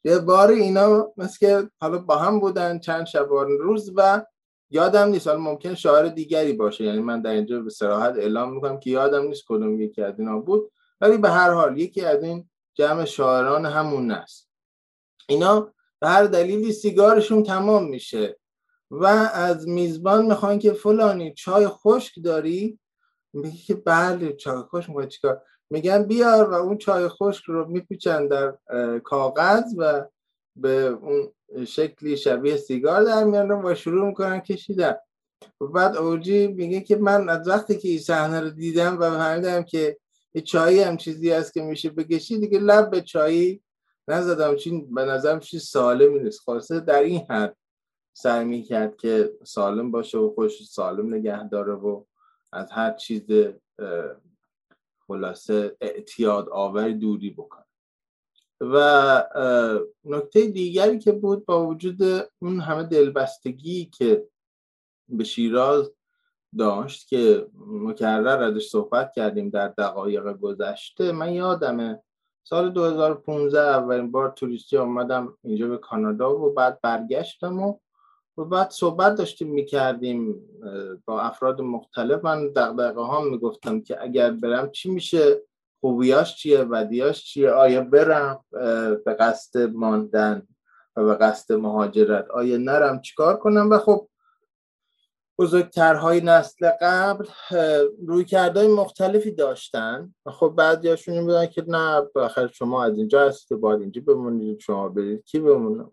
[SPEAKER 2] یه بار اینا مثل که حالا با هم بودن چند شبان روز و یادم نیست حالا ممکن شاعر دیگری باشه. یعنی من در اینجا به سراحت اعلام می‌کنم که یادم نیست کدوم یکی از اینا بود. ولی به هر حال یکی از این جمع شاعران همون است. اینا به هر دلیلی سیگارشون تمام میشه و از میزبان می‌خوان که فلانی چای خشک داری؟ میگه که بله چای خشک. می‌خوای چیکار؟ میگن بیار و اون چای خشک رو میپیچن در کاغذ و به اون شکلی شبیه سیگار در میارن و شروع می‌کنن کشیدن. و بعد اوجی میگه که من از وقتی که این صحنه رو دیدم و فهمیدم که یه چایی هم چیزی هست که میشه بکشی دیگه لب به چایی نزدم. چین به نظرم چیز سالمی نیست. خاصه در این حد سعی می‌کرد که سالم باشه و خوش سالم نگه داره و از هر چیز خلاصه اعتیاد آور دوری بکنه. و نکته دیگری که بود با وجود اون همه دلبستگی که به شیراز داشت که مکرر ازش صحبت کردیم در دقایق گذشته من یادمه سال 2015 اولین بار توریستی آمدم اینجا به کانادا و بعد برگشتم و و بعد صحبت داشتیم می‌کردیم با افراد مختلف. من دقدقه ها می‌گفتم که اگر برم چی میشه؟ خوبیاش چیه؟ بدیاش چیه؟ آیا برم به قصد ماندن و به قصد مهاجرت؟ آیا نرم؟ چیکار کنم؟ و خب بزرگترهای نسل قبل روی کردهای مختلفی داشتن. و خب بعضیاشون بودن که نه بخیر شما از اینجا هستید باید اینجا بمونید شما برید کی بمونه؟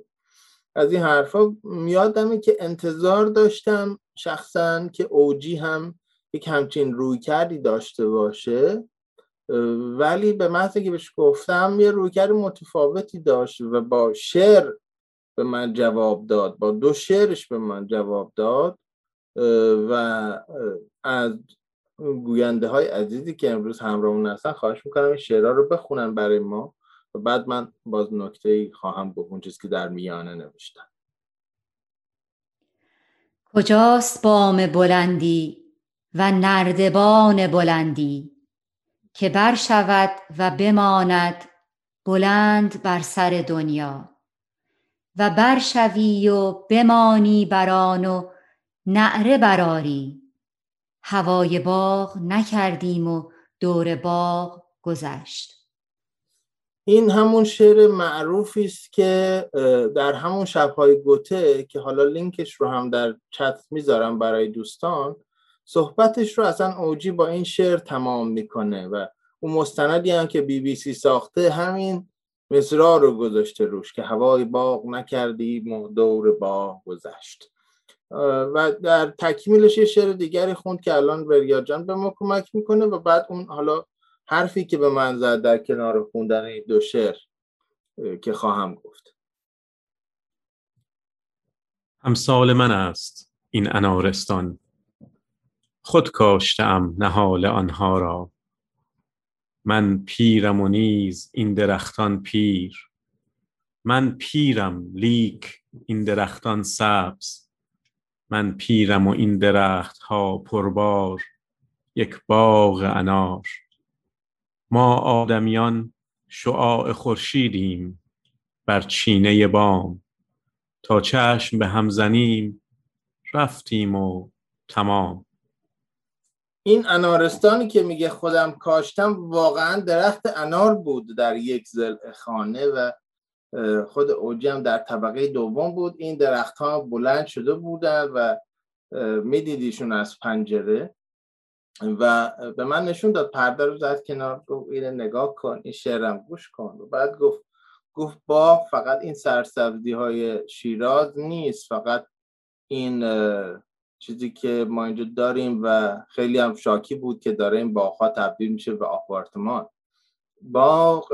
[SPEAKER 2] از این حرفا میادمه که انتظار داشتم شخصا که اوجی هم یک همچین روی کردی داشته باشه ولی به محض که بهش گفتم یه رویکرد متفاوتی داشت و با شعر به من جواب داد با دو شعرش به من جواب داد و از گوینده های عزیزی که امروز همراهمون هستن خواهش می‌کنم این شعرها رو بخونن برای ما. و بعد من باز نکته ای خواهم گفت اون چیزی که در میانه نوشتم.
[SPEAKER 1] کجاست بام بلندی و نردبان بلندی که برشود و بماند بلند بر سر دنیا و برشوی و بمانی بران و نعره براری هوای باغ نکردیم و دور باغ گذشت.
[SPEAKER 2] این همون شعر معروفی است که در همون شبهای گوته که حالا لینکش رو هم در چت می‌ذارم برای دوستان صحبتش رو اصلا اوجی با این شعر تمام می‌کنه و اون مستندی هم که بی بی سی ساخته همین مصرا رو گذاشته روش که هوای باغ نکردی دور باغ گذشت. و در تکمیلش یه شعر دیگری خوند که الان وریا جان به ما کمک می‌کنه و بعد اون حالا حرفی که به من زد در کنار خوندن این دو شعر که خواهم گفت.
[SPEAKER 4] همسال من است این انارستان. خود کاشتم نهال آنها را. من پیرم و نیز این درختان پیر. من پیرم لیک این درختان سبز. من پیرم و این درخت ها پربار. یک باغ انار. ما آدمیان شعاع خورشیدیم بر چینه بام. تا چشم به هم زنیم رفتیم و تمام.
[SPEAKER 2] این انارستانی که میگه خودم کاشتم واقعا درخت انار بود در یک زل خانه و خود اوجی در طبقه دوم بود. این درخت ها بلند شده بودن و میدیدیشون از پنجره. و به من نشون داد پرده رو زد کنار گفت اینه نگاه کن این شعرم گوش کن. و بعد گفت گفت با فقط این سرسبزی های شیراز نیست فقط این چیزی که ما اینجا داریم و خیلی هم شاکی بود که داره این باغ تبدیل میشه به آپارتمان. باغ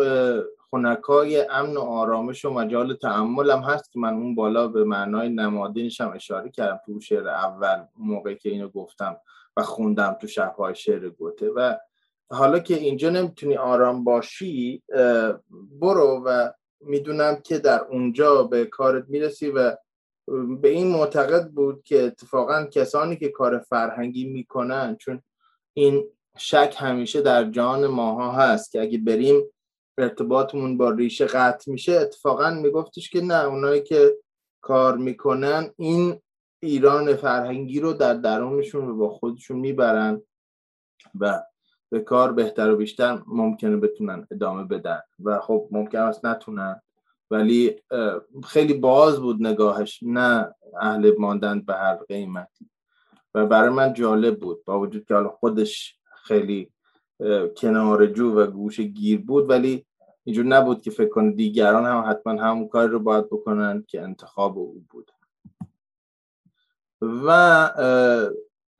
[SPEAKER 2] خونکای امن و آرامش و مجال تعمل هم هست که من اون بالا به معنای نمادینش هم اشاره کردم تو شعر اول موقعی که اینو گفتم. خوندم تو شبهای شعر گوته و حالا که اینجا نمی‌تونی آرام باشی برو و می‌دونم که در اونجا به کارت می‌رسی و به این معتقد بود که اتفاقا کسانی که کار فرهنگی می‌کنن چون این شک همیشه در جان ماها هست که اگه بریم ارتباطمون با ریشه قطع میشه اتفاقا میگفتش که نه اونایی که کار می‌کنن این ایران فرهنگی رو در درونشون و با خودشون می‌برن و به کار بهتر و بیشتر ممکنه بتونن ادامه بدن. و خب ممکن است نتونن ولی خیلی باز بود نگاهش نه اهل ماندن به هر قیمتی. و برای من جالب بود با وجود که حالا خودش خیلی کنارجو و گوش گیر بود ولی اینجور نبود که فکر کنه دیگران هم حتما همون کار رو باید بکنن که انتخاب او بود. و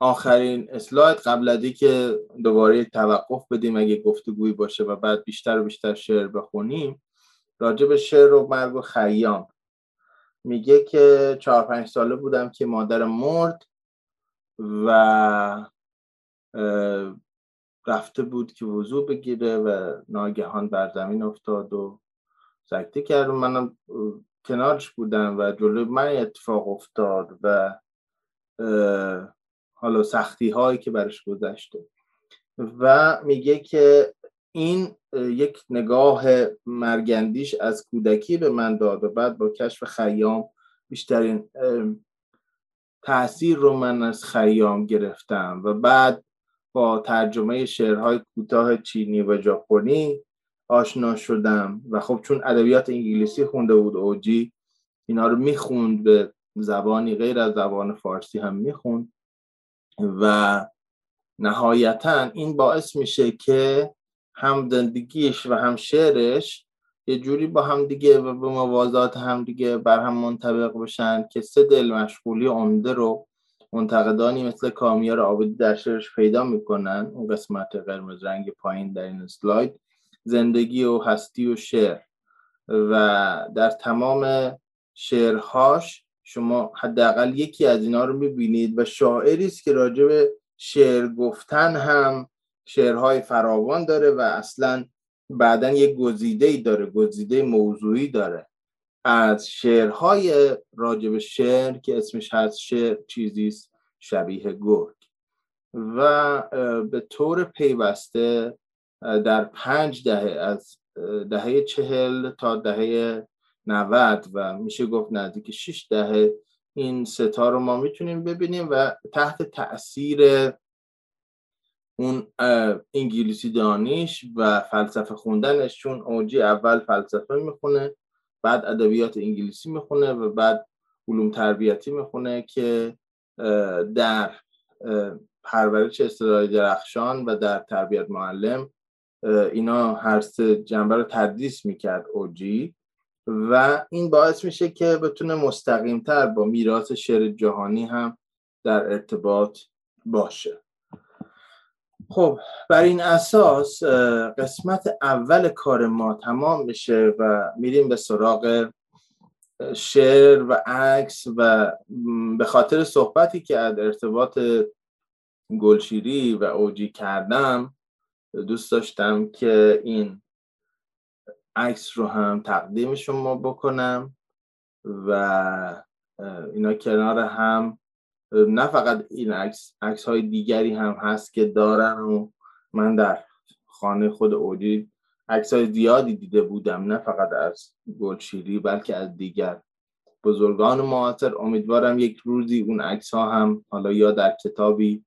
[SPEAKER 2] آخرین اسلاید قبل از که دوباره توقف بدیم اگه گفتگویی باشه و بعد بیشتر و بیشتر شعر بخونیم راجع به شعر و مرگ و خیام. میگه که چهار پنج ساله بودم که مادر مرد و رفته بود که وضوع بگیره و ناگهان بر زمین افتاد و سکته کرد و منم کنارش بودم و جلوی من اتفاق افتاد و حالا سختی هایی که برش گذشته. و میگه که این یک نگاه مرگندیش از کودکی به من داد و بعد با کشف خیام بیشترین تاثیر رو من از خیام گرفتم و بعد با ترجمه شعرهای کوتاه چینی و ژاپنی آشنا شدم. و خب چون ادبیات انگلیسی خونده بود اوجی اینا رو می‌خوند به زبانی غیر از زبان فارسی هم می‌خوند و نهایتا این باعث میشه که هم زندگیش و هم شعرش یه جوری با هم دیگه و به موازات هم دیگه بر هم منطبق بشن که سه دل مشغولی عمده رو منتقدانی مثل کامیار آبادی در شعرش پیدا می‌کنن. اون قسمت قرمز رنگ پایین در این سلاید. زندگی و هستی و شعر. و در تمام شعرهاش شما حداقل یکی از اینا رو می‌بینید و شاعری است که راجع به شعر گفتن هم شعرهای فراوان داره و اصلا بعدا یک گزیده ای داره گزیده موضوعی داره. از شعرهای راجب شعر که اسمش هست شعر چیزیست شبیه گرگ. و به طور پیوسته در پنج دهه از دهه چهل تا دهه نود و میشه گفت نزدیک شش دهه این ستا رو ما می‌تونیم ببینیم و تحت تاثیر اون انگلیسی دانش و فلسفه خوندنش چون اوجی اول فلسفه می‌خونه بعد ادبیات انگلیسی می‌خونه و بعد علوم تربیتی می‌خونه که در پرورش استعداد درخشان و در تربیت معلم اینا هر سه جنبه رو تدریس می‌کرد اوجی. و این باعث میشه که بتونه مستقیمتر با میراث شعر جهانی هم در ارتباط باشه. خب بر این اساس قسمت اول کار ما تمام بشه و میریم به سراغ شعر و عکس و به خاطر صحبتی که از ارتباط گلشیری و اوجی کردم دوست داشتم که این عکس رو هم تقدیم شما بکنم و اینا کنار هم نه فقط این عکس عکس های دیگری هم هست که دارن و من در خانه خود اوجی عکس های زیادی دیده بودم نه فقط از گلشیری بلکه از دیگر بزرگان معاصر. امیدوارم یک روزی اون عکس ها هم حالا یا در کتابی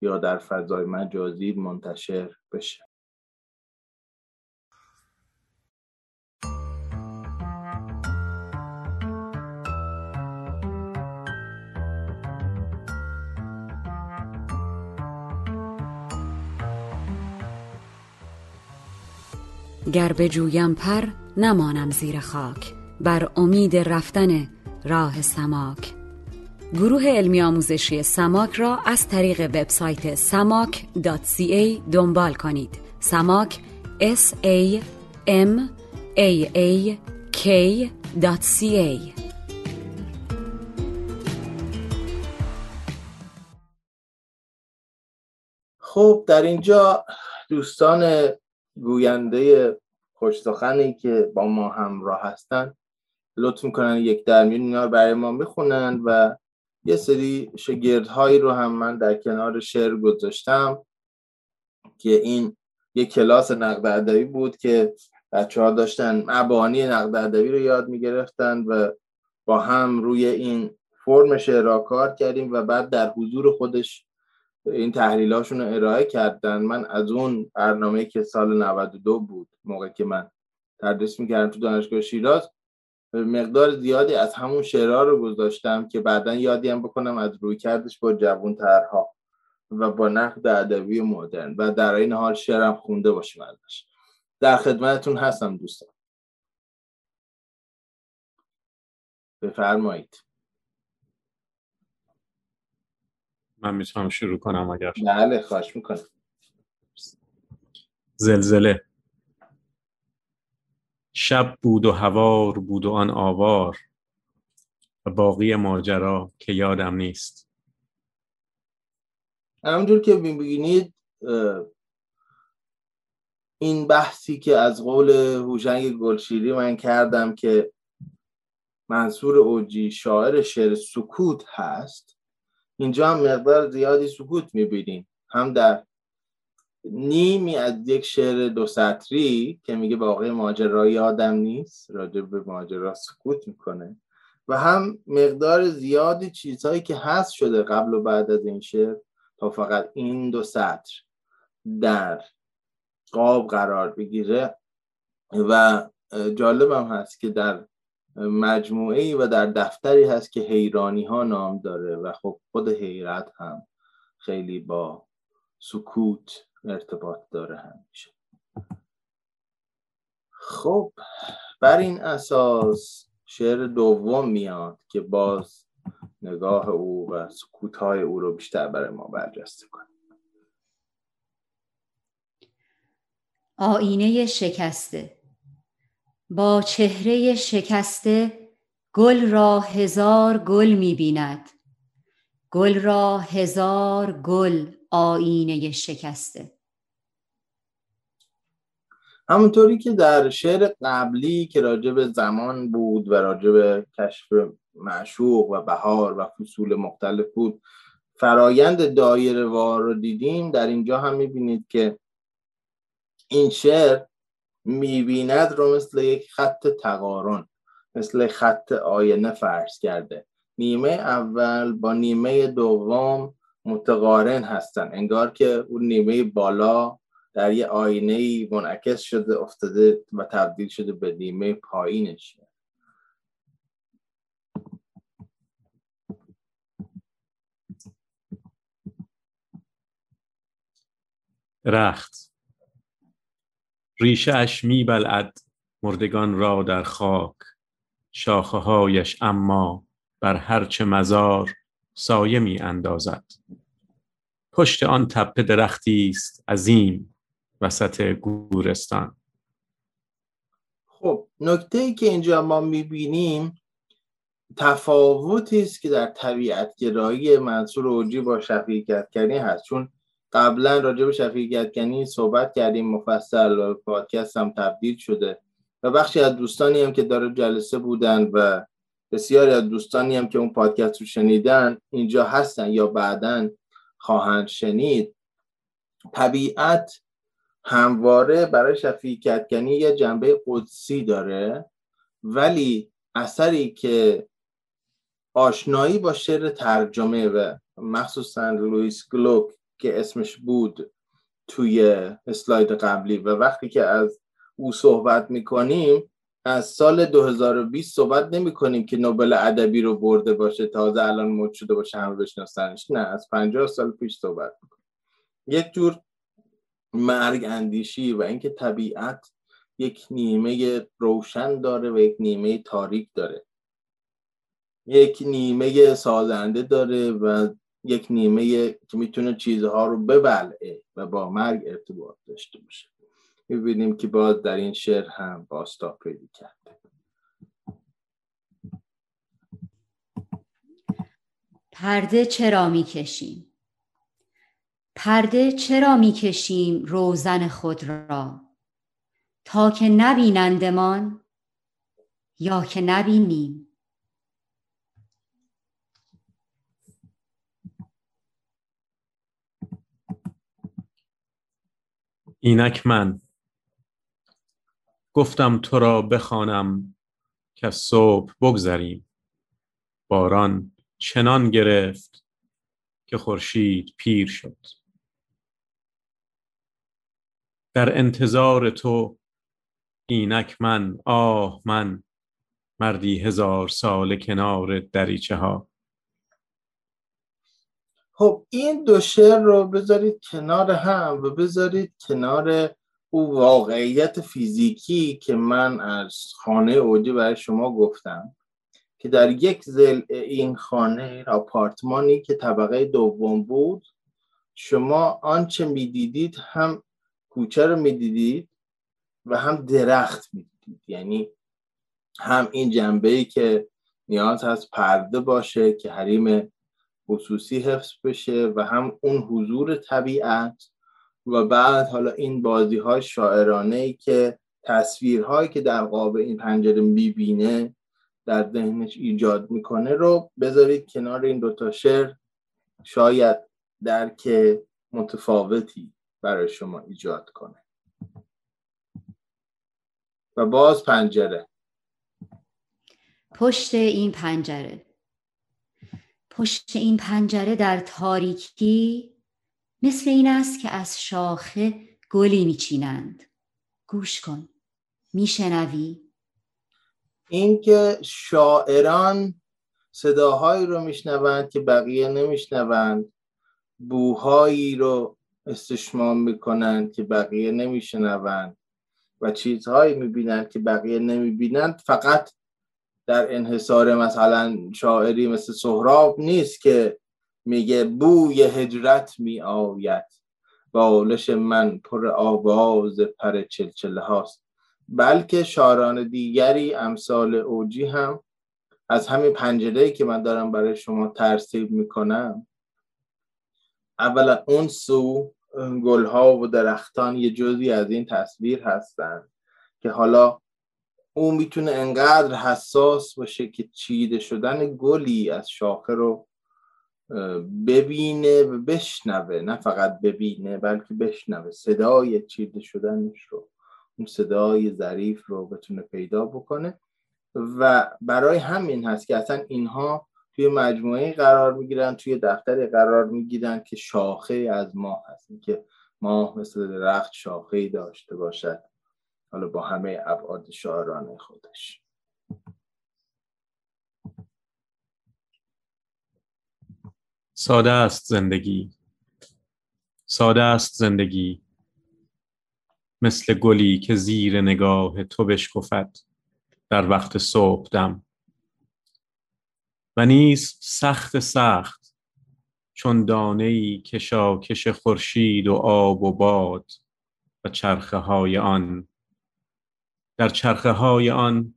[SPEAKER 2] یا در فضای مجازی منتشر بشه.
[SPEAKER 1] گر بجویم پر نمانم زیر خاک بر امید رفتن راه سماک. گروه علمی آموزشی سماک را از طریق وبسایت samak.ca دنبال کنید. سماک s a m a a k.ca
[SPEAKER 2] خب در اینجا دوستان گوینده خوشسخنی که با ما همراه هستن. لطف می‌کنن یک درمیون اینا رو برای ما می‌خونن و یه سری شگردهایی رو هم من در کنار شعر گذاشتم که این یک کلاس نقد ادبی بود که بچه ها داشتن مبانی نقد ادبی رو یاد می‌گرفتن و با هم روی این فرم شعر کار کردیم و بعد در حضور خودش این تحلیلاشون رو ارائه کردن. من از اون برنامه که سال 92 بود موقع که من تدریس می‌کردم تو دانشگاه شیراز مقدار زیادی از همون شعرها رو گذاشتم که بعدا یادی هم بکنم از روی کردش با جوون ترها و با نقد ادبی مدرن. و در این حال شعرم خونده باشیم ازش. در خدمتتون هستم دوستان. بفرمایید.
[SPEAKER 4] من می‌تونم شروع کنم اگر.
[SPEAKER 2] بله خواهش می‌کنم.
[SPEAKER 4] زلزله. شب بود و هوار بود و آن آوار و باقی ماجرا که یادم نیست.
[SPEAKER 2] همونجور که می‌بینید این بحثی که از قول هوشنگ گلشیری من کردم که منصور اوجی شاعر شعر سکوت هست اینجا هم مقدار زیادی سکوت می‌بینیم. هم در نیمی از یک شعر دو سطری که میگه باقی ماجرا یادم نیست راجع به ماجرا سکوت می‌کنه. و هم مقدار زیادی چیزهایی که هست شده قبل و بعد از این شعر تا فقط این دو سطر در قاب قرار بگیره. و جالبم هست که در مجموعه ای و در دفتری هست که حیرانی ها نام داره و خب خود حیرت هم خیلی با سکوت ارتباط داره همیشه. خب بر این اساس شعر دوم میاد که باز نگاه او و سکوتهای او رو بیشتر برای ما برجسته کنه.
[SPEAKER 1] آینه شکسته. با چهره شکسته گل را هزار گل می‌بیند گل را هزار گل آینه شکسته.
[SPEAKER 2] همونطوری که در شعر قبلی که راجع به زمان بود و راجع به کشف معشوق و بهار و فصول مختلف بود فرایند دایره وار رو دیدیم. در اینجا هم می‌بینید که این شعر می‌بیند رو مثل یک خط تقارن مثل خط آینه فرض کرده. نیمه اول با نیمه دوم متقارن هستن. انگار که اون نیمه بالا در یه آینه منعکس شده افتاده و تبدیل شده به نیمه پایینش.
[SPEAKER 4] رخت. ریشه اش می مردگان را در خاک شاخه هایش اما بر هرچه مزار سایه می اندازد پشت آن تپه درختی است عظیم وسط گورستان.
[SPEAKER 2] خب نکته ای که اینجا ما می‌بینیم تفاوتی است که در طبیعت گرایی منصور اوجی با شفیع کنی هست. چون قبلا راجع به شفیع کنی صحبت کردیم مفصل پادکست هم تبدیل شده و بخشی از دوستانی هم که داره جلسه بودن و بسیاری از دوستانی هم که اون پادکست رو شنیدن اینجا هستن یا بعدا خواهند شنید. طبیعت همواره برای شفیع کتکنی یه جنبه قدسی داره ولی اثری که آشنایی با شعر ترجمه و مخصوصا لویس گلوک که اسمش بود توی اسلاید قبلی و وقتی که از او صحبت می‌کنیم از سال 2020 صحبت نمی کنیم که نوبل ادبی رو برده باشه تازه الان مد شده باشه همه بشناسنش. نه از 50 سال پیش صحبت می‌کنیم. یک جور مرگ اندیشی و اینکه طبیعت یک نیمه روشن داره و یک نیمه تاریک داره. یک نیمه سازنده داره و یک نیمه که می‌تونه چیزها رو ببلعه و با مرگ ارتباط داشته باشه. می‌بینیم که باز در این شعر هم باستا پیدا کرده.
[SPEAKER 1] پرده چرا می‌کشیم؟ پرده چرا می‌کشیم روزن خود را؟ تا که نبینندمان یا که نبینیم؟
[SPEAKER 4] اینک من. گفتم تو را بخوانم که صبح بگذریم. باران چنان گرفت که خورشید پیر شد. در انتظار تو اینک من آه من مردی هزار سال کنار دریچه ها
[SPEAKER 2] خب این دو شعر رو بذارید کنار هم و بذارید کنار او واقعیت فیزیکی که من از خانه اوجی برای شما گفتم که در یک زل این خانه آپارتمانی که طبقه دوم بود شما آنچه می‌دیدید هم کوچه رو می‌دیدید و هم درخت می‌دیدید. یعنی هم این جنبه ای که نیاز هست پرده باشه که حریم خصوصی حفظ بشه و هم اون حضور طبیعت و بعد حالا این بازی های شاعرانه ای که تصویرهایی که در قاب این پنجره می‌بینه در ذهنش ایجاد می‌کنه رو بذارید کنار این دوتا شعر شاید درک متفاوتی برای شما ایجاد کنه. و باز پنجره.
[SPEAKER 1] پشت این پنجره. پشت این پنجره در تاریکی مثل این است که از شاخه گلی میچینند. گوش کن. میشنوی؟
[SPEAKER 2] اینکه شاعران صداهایی رو میشنوند که بقیه نمیشنوند. بوهایی رو استشمام می‌کنند که بقیه نمیشنوند. و چیزهایی می‌بینند که بقیه نمی‌بینند. فقط در انحصار مثلا شاعری مثل سهراب نیست که میگه بوی هجرت می آید بالش من پر آواز پر چلچله هاست. بلکه شاعران دیگری امثال اوجی هم از همین پنجره که من دارم برای شما ترسیب می‌کنم. اولا اون سو گلها و درختان یه جزی از این تصویر هستن که حالا او می‌تونه انقدر حساس باشه که چیده شدن گلی از شاخه رو ببینه و بشنوه. نه فقط ببینه بلکه بشنوه. صدای چیده شدنش رو اون صدای ظریف رو بتونه پیدا بکنه. و برای همین هست که اصلا اینها توی مجموعه قرار می‌گیرن توی دفتری قرار می‌گیرن که شاخه از ماه هست. که ماه مثل درخت شاخه داشته باشد. حالا با همه ابعاد شاعرانه خودش.
[SPEAKER 4] ساده است زندگی. ساده است زندگی. مثل گلی که زیر نگاه تو بشکفت در وقت صبح دم. و نیز سخت سخت چون دانه ای که شاکش خورشید و آب و باد و چرخه های آن در چرخه های آن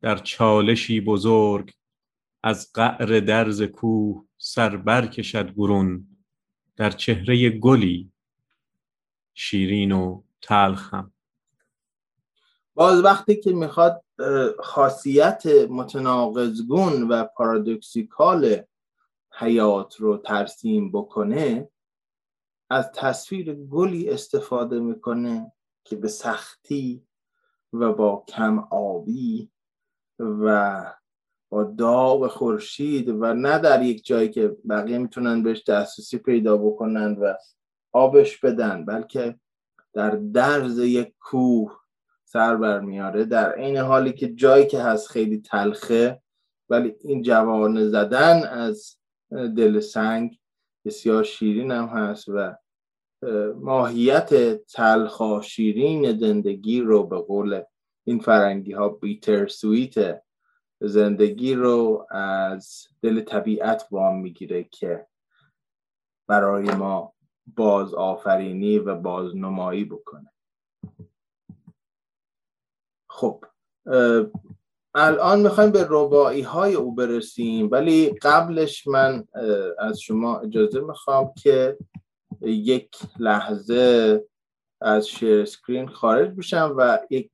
[SPEAKER 4] در چالشی بزرگ از قعر درز کوه سر برکشد برون در چهره گلی شیرین و تلخم
[SPEAKER 2] باز وقتی که می‌خواد خاصیت متناقضگون و پارادوکسیکال حیات رو ترسیم بکنه از تصویر گلی استفاده می‌کنه که به سختی و با کم آبی و با داغ خورشید و نه در یک جایی که بقیه می‌تونن بهش دسترسی پیدا بکنن و آبش بدن بلکه در درز یک کوه سر برمیاره. در این حالی که جایی که هست خیلی تلخه ولی این جوانه زدن از دل سنگ بسیار شیرین هم هست و ماهیت تلخا شیرین زندگی رو به قول این فرنگی ها بیتر سویت زندگی رو از دل طبیعت وام می‌گیره که برای ما باز آفرینی و بازنمایی بکنه. خب الان می‌خوایم به ربایی های او برسیم ولی قبلش من از شما اجازه می‌خوام که یک لحظه از شیر سکرین خارج بشم و یک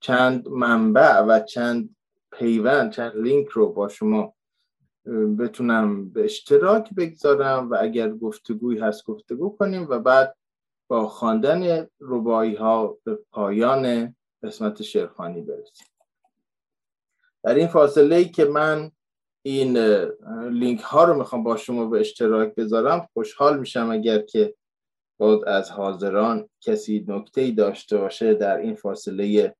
[SPEAKER 2] چند منبع و چند پیوند چند لینک رو با شما بتونم به اشتراک بگذارم و اگر گفتگوی هست گفتگو کنیم و بعد با خواندن ربایی ها به پایان قسمت شعرخانی برسیم. در این فاصله ای که من این لینک ها رو می‌خوام با شما به اشتراک بذارم. خوشحال میشم اگر که بعد از حاضران کسی نکته ای داشته باشه در این فاصله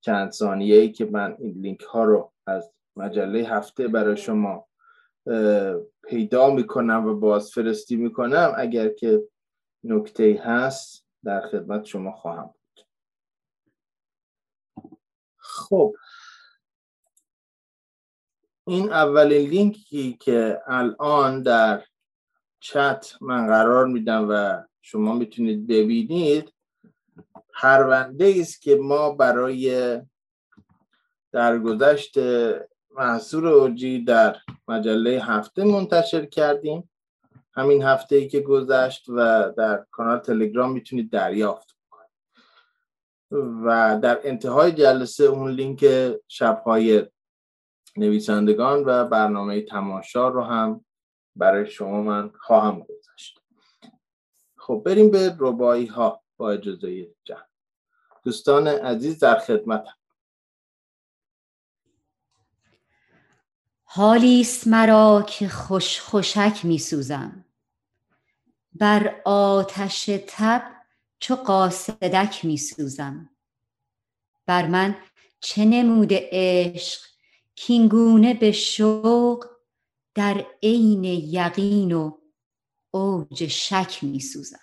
[SPEAKER 2] چند ثانیه ای که من این لینک ها رو از مجله هفته برای شما پیدا می‌کنم و بازفرستی می‌کنم اگر که نکته هست در خدمت شما خواهم بود. خب این اولین لینکی که الان در چت من قرار میدم و شما می‌تونید ببینید پرونده است که ما برای درگذشت محصور اوجی در مجله هفته منتشر کردیم. همین هفته ای که گذشت و در کانال تلگرام می‌تونید دریافت کنید. و در انتهای جلسه اون لینک شبهای نویسندگان و برنامه تماشا رو هم برای شما من خواهم گذاشت. خب بریم به ربایی ها با اجازه جمع. دوستان عزیز در خدمت
[SPEAKER 1] حالی است مرا که خوش خوشک می سوزم بر آتش تب چو قاصدک می سوزم بر من چه نموده عشق کینگونه به شوق در عین یقین و اوج شک می سوزم.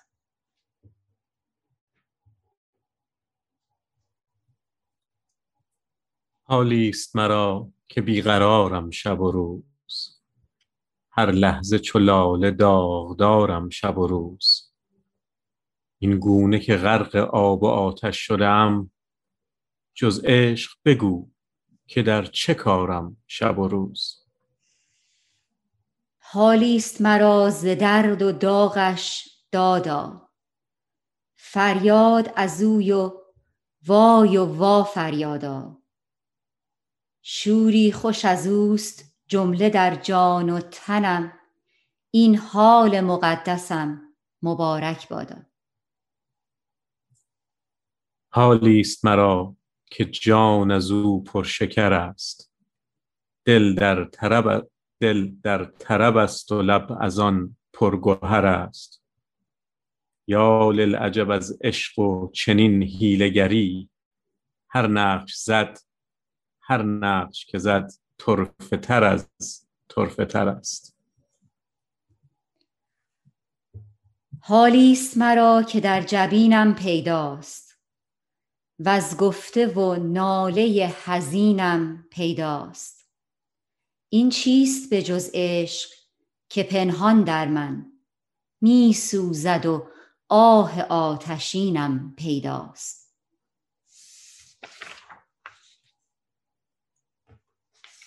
[SPEAKER 4] حالی است مرا که بیقرارم شب و روز. هر لحظه چو لاله داغدارم شب و روز. این گونه که غرق آب و آتش شدم جز عشق بگو که در چه کارم شب و روز؟
[SPEAKER 1] حالی است مرا ز درد و داغش دادا. فریاد از اوی و وای و وا فریادا. شوری خوش از اوست جمله در جان و تنم. این حال مقدسم مبارک بادا.
[SPEAKER 4] حالی است مرا که جان از او پرشکر است. دل در طرب دل در طرب است و لب از آن پرگوهر است. یا للعجب از عشق و چنین هیلگری هر نقش زد هر نقش که زد طرفه تر از طرفه است.
[SPEAKER 1] حالی است مرا که در جبینم پیداست. و از گفته و ناله حزینم پیداست. این چیست به جز عشق که پنهان در من؟ می سوزد و آه آتشینم پیداست.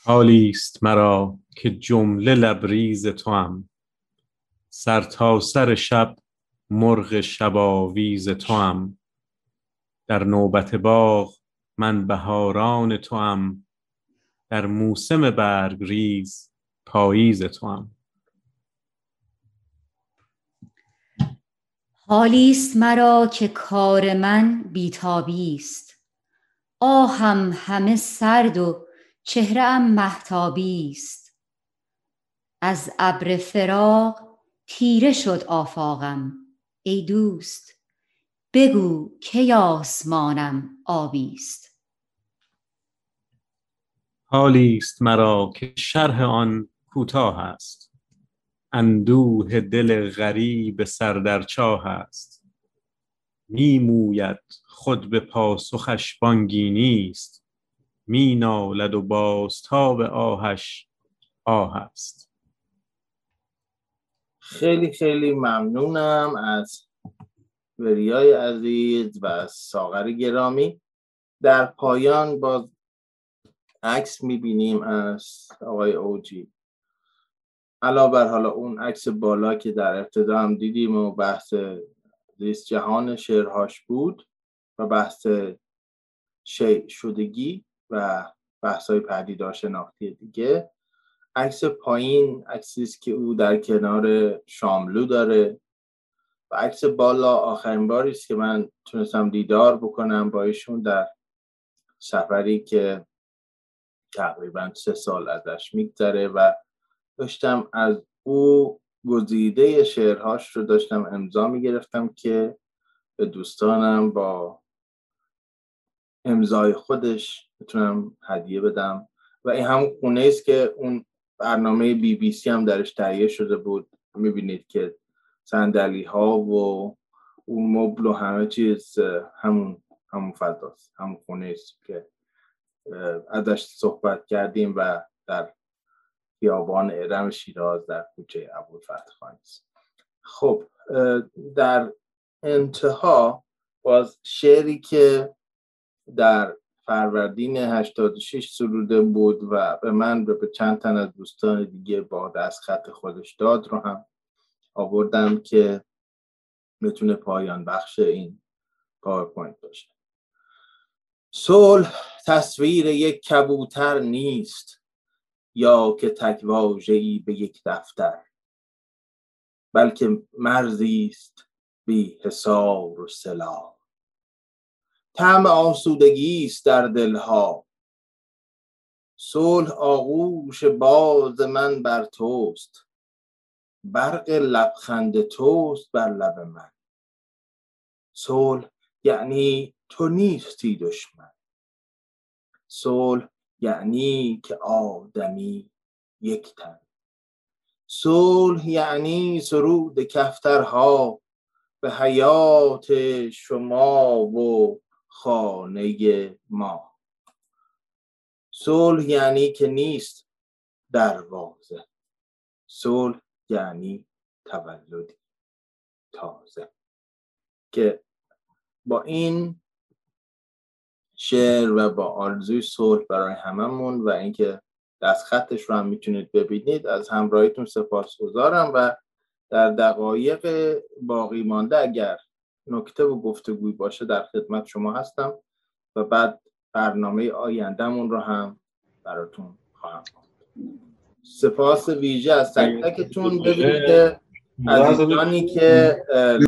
[SPEAKER 4] حالی است مرا که جمله لبریز توام. سر تا سر شب مرغ شباویز توام. در نوبت باغ من بهاران توام در موسم برگ ریز پاییز توام.
[SPEAKER 1] حالی است مرا که کار من بیتابی است. آهم همه سرد و چهره ام مهتابی است. از ابر فراق تیره شد آفاقم ای دوست. بگو کی آسمانم آبی است.
[SPEAKER 4] حالی است مرا که شرح آن کوتاه است. اندوه دل غریب سر در چاه است. می موید خود به پاسخش بانگی است می نالد و بازتاب آهش آه است.
[SPEAKER 2] خیلی خیلی ممنونم از وریای عزیز و ساغر گرامی. در پایان باز عکس می‌بینیم از آقای اوجی علاوه بر حالا اون عکس بالا که در ابتدا هم دیدیم و بحث زیست جهان شعرهاش بود و بحث شی شدگی و بحث های پدیدار شناختی دیگه. عکس پایین عکسی است که او در کنار شاملو داره. و عکس بالا آخرین باری است که من تونستم دیدار بکنم با ایشون در سفری که تقریبا سه سال ازش میگذره و داشتم از او گزیده شعرهاش رو داشتم امضا می‌گرفتم که به دوستانم با امضای خودش بتونم هدیه بدم. و این هم خونه است که اون برنامه بی بی سی هم درش تهیه شده بود. می‌بینید که صندلی ها و اون مبل و همه چیز همون همون فضاست همون خونه که ازش صحبت کردیم و در خیابان ارم شیراز در کوچه ابوالفتح است خب در انتها باز شعری که در فروردین 86 سروده بود و به من و به چند تن از دوستان دیگه با دست خط خودش داد رو هم آوردم که بتونه پایان بخش این پاورپوینت باشه. صلح تصویر یک کبوتر نیست یا که تک ای به یک دفتر بلکه مرزی است بی حساب و سلاح. طعم آسودگی است در دلها. صلح آغوش باز من بر توست. برق لبخند توست بر لب من. صلح یعنی تو نیستی دشمن. صلح یعنی که آدمی یک تن. صلح یعنی سرود کفترها به حیات شما و خانه ما. صلح یعنی که نیست دروازه. صلح یعنی تولدی تازه. که با این شعر و با آرزوی صلح برای هممون و اینکه دست خطش رو هم می‌تونید ببینید از همراهیتون سپاس گذارم و در دقایق باقی مانده اگر نکته و گفتگوی باشه در خدمت شما هستم و بعد برنامه آیندهمون رو هم براتون خواهم. سپاس ویژه از تک تکتون ببینید عزیزانی که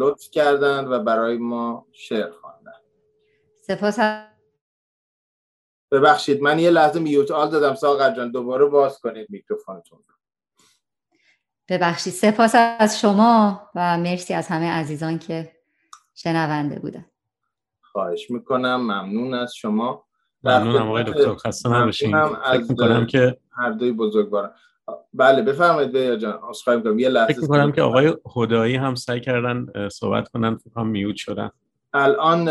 [SPEAKER 2] لطف کردن و برای ما شعر خواندن.
[SPEAKER 1] سپاس
[SPEAKER 2] ببخشید من یه لحظه میوت آل دادم. ساقر جان دوباره باز کنید میکروفونتون
[SPEAKER 1] ببخشید سپاس از شما و مرسی از همه عزیزان که شنونده بودن.
[SPEAKER 2] خواهش می‌کنم ممنون از شما.
[SPEAKER 4] ممنونم آقای دکتر خسته نباشین. فکر می‌کنم که
[SPEAKER 2] هر دوی بزرگوارم بله بفرمایید بیا جان. اسخای می‌کنم. یه لحظه
[SPEAKER 4] فکر می‌کنم که آقای هدایی هم سعی کردن صحبت کنن. فکر کنم میوت شدن.
[SPEAKER 2] الان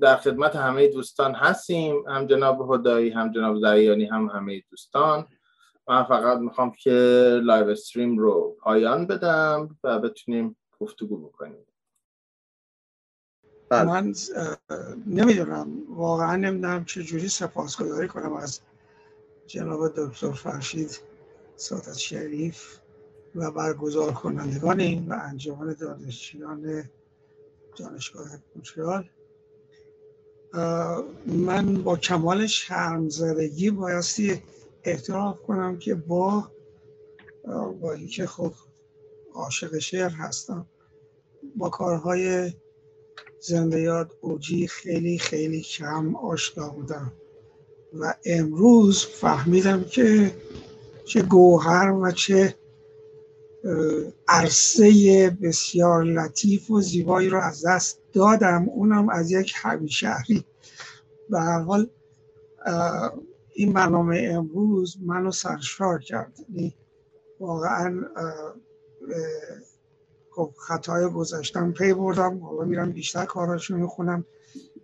[SPEAKER 2] در خدمت همه دوستان هستیم. هم جناب هدایی هم جناب زریانی هم همه دوستان. من فقط می‌خوام که لایو استریم رو پایان بدم و بتونیم گفتگو بکنیم.
[SPEAKER 9] بله. من نمی‌دونم. واقعا نمی‌دونم چجوری سپاسگزاری کنم از جناب دکتر فرشید. سادت شریف و برگزار کنندگان این و انجمن دانشجویان دانشگاه مونترال من با کمال شرمزدگی بایستی اعتراف کنم که با با اینکه خب عاشق شعر هستم با کارهای زنده یاد اوجی خیلی خیلی کم آشنا بودم و امروز فهمیدم که چه گوهر و چه عرصه بسیار لطیف و زیبایی رو از دست دادم. اونم از یک حبی شهری. به هر حال این برنامه امروز منو سرشار کرد. یعنی واقعا خب خطای گذاشتم پی بردم. حالا میرم بیشتر کاراشو می‌خونم.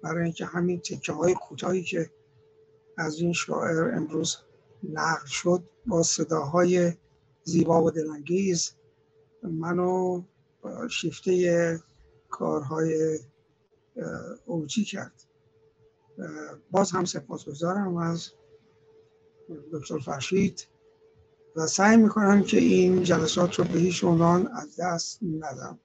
[SPEAKER 9] برای اینکه همین تکه های کوتاهی که از این شاعر امروز نقل شد با صداهای زیبا و دلانگیز. منو شیفته کارهای اوجی کرد. باز هم سپاسگزارم از دکتر فرشید و سعی می‌کنم که این جلسات رو به هیچ عنوان از دست ندم.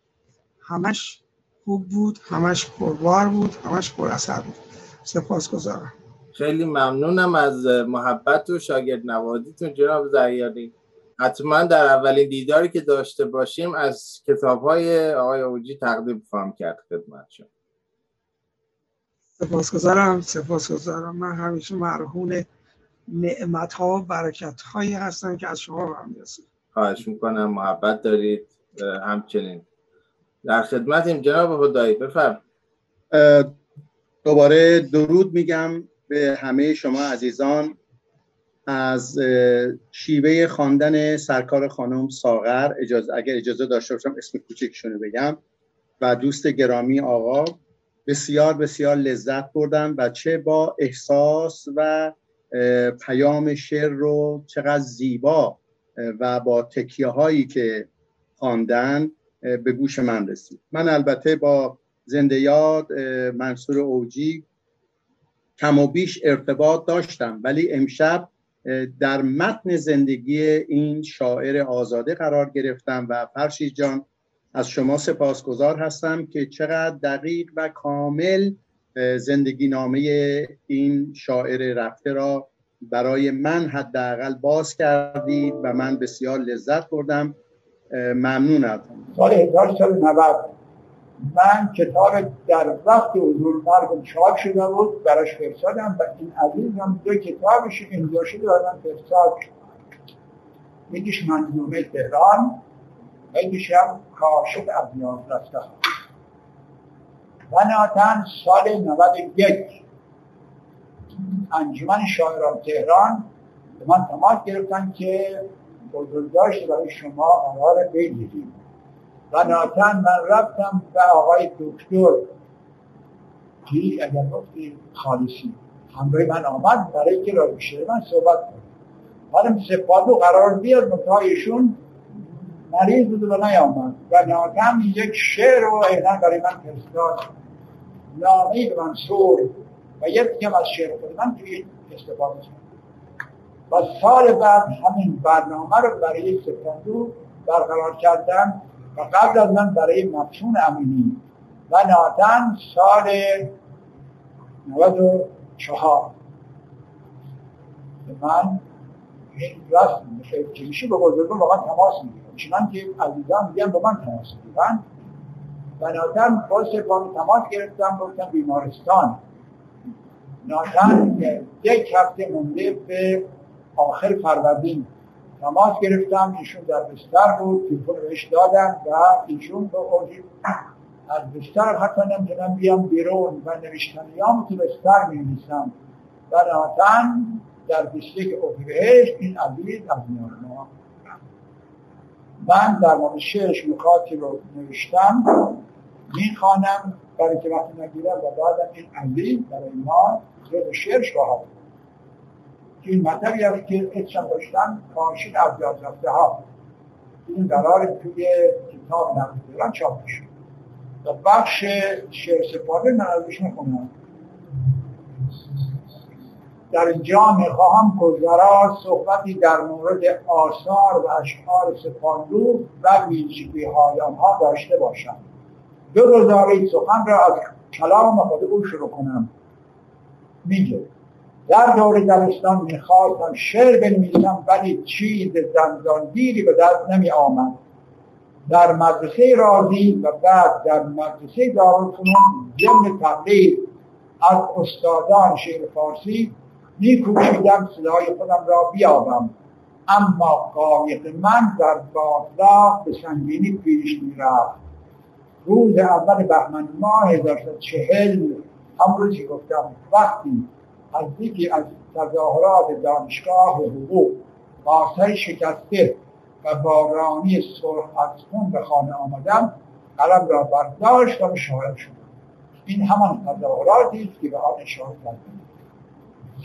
[SPEAKER 9] همش خوب بود همش پربار بود همش پر اثر بود. سپاسگزارم.
[SPEAKER 2] خیلی ممنونم از محبت و شاگرد نوازیتون جناب زریانی حتما در اولین دیداری که داشته باشیم از کتاب های آقای اوجی تقدیم خواهم کرد خدمت شما.
[SPEAKER 9] سپاسگزارم سپاسگزارم. من همیشه مرهون نعمت ها و برکت هایی هستن که از شما می‌رسه
[SPEAKER 2] خواهش می‌کنم محبت دارید. همچنین. در خدمتیم جناب خدایی بفرم
[SPEAKER 10] دوباره درود میگم. به همه شما عزیزان از شیوه خواندن سرکار خانم ساغر اجازه اگر اجازه داشته باشم اسم کوچکشون بگم و دوست گرامی آقا بسیار بسیار لذت بردم و چه با احساس و پیام شعر رو چقدر زیبا و با تکیه هایی که خواندن به گوش من رسید. من البته با زنده یاد منصور اوجی کم و بیش ارتباط داشتم. ولی امشب در متن زندگی این شاعر آزاده قرار گرفتم و فرشید جان از شما سپاسگزار هستم که چقدر دقیق و کامل زندگی نامه این شاعر رفته را برای من حداقل باز کردید و من بسیار لذت بردم. ممنون از
[SPEAKER 3] سال 1990 من کتاب در وقت حضور مرگم چاپ شده بود براش فرستادم و این عزیز هم دو کتابش امضا شده من فرستاد. یکیش منظومه تهران و یکیش هم کاشف از نیاز رسته و ناتن سال 91 انجمن شاعران تهران به من تماس گرفتن که بزرگداشت برای شما آرار بگیریم. و ناتن من رفتم به آقای دکتر. پیری اگر گفتی خالصی. همراه من آمد برای که شعر من صحبت کنم. حالا سپادو قرار بیاد متایشون مریض بود و نیامد. و یک شعر رو اینا برای من فرستاد. نامه به منصور و یک دیگه از شعر خود من توی استفاده کرد و سال بعد همین برنامه رو برای سپاندو برقرار کردن و قبل از من برای مفهوم امینی و نادن سال 94 من این راست میشه به بزرگان واقعا تماس می‌گیرم چنان که عزیزان میگن به من تماس می‌گیرن. نادن با سپامی تماس گرفتم گفتم بیمارستان. نادن یک هفته مونده به آخر فروردین. تماس گرفتم ایشون در بستر بود تلفن بهش دادم و ایشون به اوجی از بستر حتی نمی‌تونم بیام بیرون و نوشتنیام تو بستر می نویسم و ناتن در بسته بهش این عزیز از ما من در مورد شعرش نکاتی رو نوشتم می‌خوانم برای که وقتی نگیرم و بعد این عزیز برای ما زود شعرش که این مطلبی است که اتشم داشتن کاشین از یاد رفته ها این قرار توی کتاب نقل چاپ میشه و بخش شعر سپاره من ازش می‌خونم. در اینجا می‌خواهم گذرا صحبتی در مورد آثار و اشعار سپاندو و ویژگی های آنها داشته باشم. بگذارید سخن را از کلام خود او شروع کنم. میگه در دور دبستان می‌خواستم شعر بنویسم ولی چیز دندانگیری به دست نمی آمد در مدرسه رازی و بعد در مدرسه دارالفنون ضمن تقلید از استادان شعر فارسی میکوشیدم صدای خودم را بیابم. اما قایق من در باطلا به سنگینی پیش می‌رفت. روز اول بهمن ماه 1940 هم روزی گفتم وقتی از یکی از تظاهرات دانشگاه حقوق قاسه شکسته و بارانی سرخ از خون به خانه آمدم قلم را برداشت و شاعر شدم این همان تظاهراتی است که به آن اشاره کردم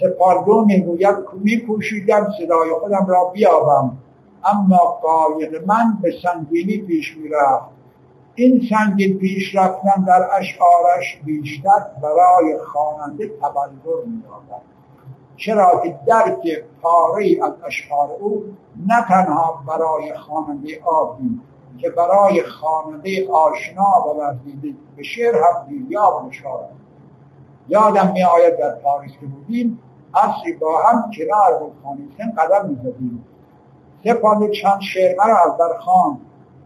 [SPEAKER 3] سپارگو می‌گوید میکوشیدم صدای خودم را بیابم اما قایق من به سنگینی پیش می‌رفت. این سنگین پیش رفتن در اشعارش بیشتر برای خواننده تبلور مییابد. چرا که درک پاره از اشعار او نه تنها برای خواننده آبی که برای خواننده آشنا و ورزیده به شعر هم دیریاب نشارد یادم می آید در پاریس که بودیم اصری با هم کنار رودخانه قدم می زدیم سه چند شعر مرا از برخان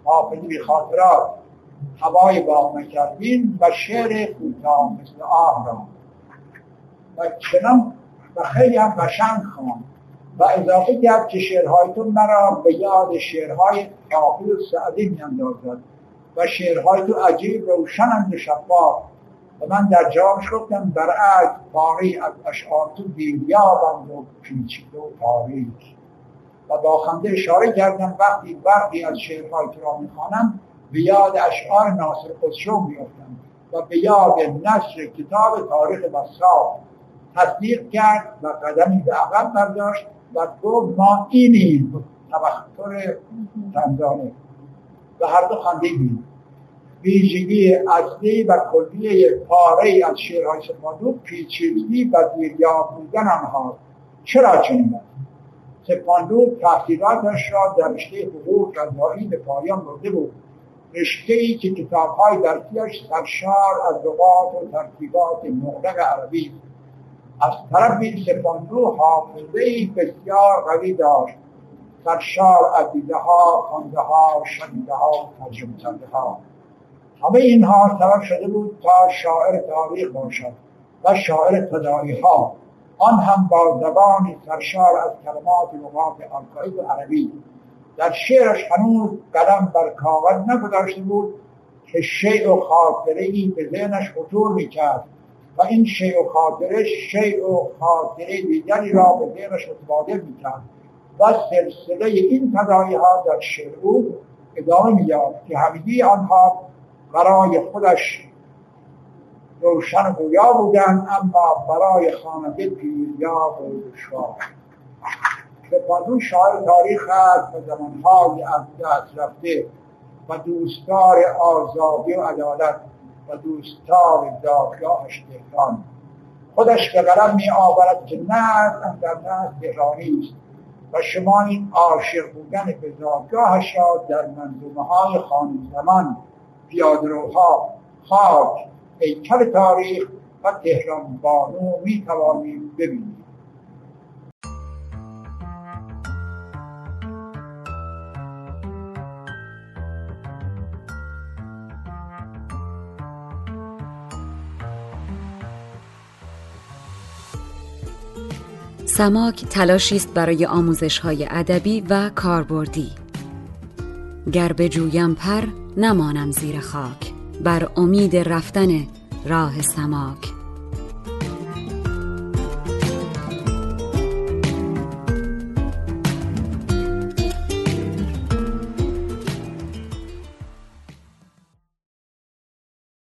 [SPEAKER 3] حافظی خاطرات. هوای باغ نکردیم و شعر کوتاه مثل آه را. و چنان و خیلی هم قشنگ خوان و اضافه کرد که شعرهایتون مرا به یاد شعرهای حافظ سعدی میاندازد و شعرهای تو عجیب روشنند و شفاف. و من در جامش گفتم برعکس پاری از اشعار تو دیریابند و پیچیده و تاریک. و با خنده اشاره کردم وقتی وقتی از شعرهای تو را می‌خوانم به یاد اشعار ناصر خسرو میافتم و به یاد نشر کتاب تاریخ بساط تصدیق کرد و قدمی به عقب برداشت و گفت ما اینیم تبختر تنزانه و هر دو بید ویژگی اصلی و کلی پاره از شعرهای سپاندو پیچیدگی و دیریاب بودن آنها چرا چنین است؟ سپاندو تحصیلاتش را در رشته حقوق قضایی به پایان برده بود. رشته ای که کتاب های درسیش سرشار از لغات و ترتیبات مغلق عربی از طرفی سپاندو حافظه بسیار قوی داشت. سرشار از دیده ها خانده ها شنیده ها ترجمه ها همه اینها سبب شده بود تا شاعر تاریخ باشد و شاعر تدایی ها آن هم با زبانی سرشار از کلمات لغات آرکایی عربی در شعرش هنوز قدم بر کاغذ نگذاشته بود که شیع و خاطره ای به ذهنش خطور می‌کرد و این شیع و خاطره شیع و خاطره دیگری را به ذهنش متبادل می‌کرد و سلسله این تدایی ها در شعر او ادامه مییافت که همگی آنها برای خودش روشن گویا بودن اما برای خواننده پیریا و دشوار سپادون شاعر تاریخ است و زمانهای از دست رفته و دوستدار آزادی و عدالت و دوستدار دادگاهش تهران خودش به قلم می آورد که نه در نه تهرانی است و شما این عاشق بودن به دادگاهش را در منظومه های خانه زمان پیادروها خاک هیکل تاریخ و تهران بانو می توانیم ببینیم.
[SPEAKER 1] سماک تلاشی است برای آموزش های ادبی و کاربردی. گر جویم پر نمانم زیر خاک. بر امید رفتن راه سماک.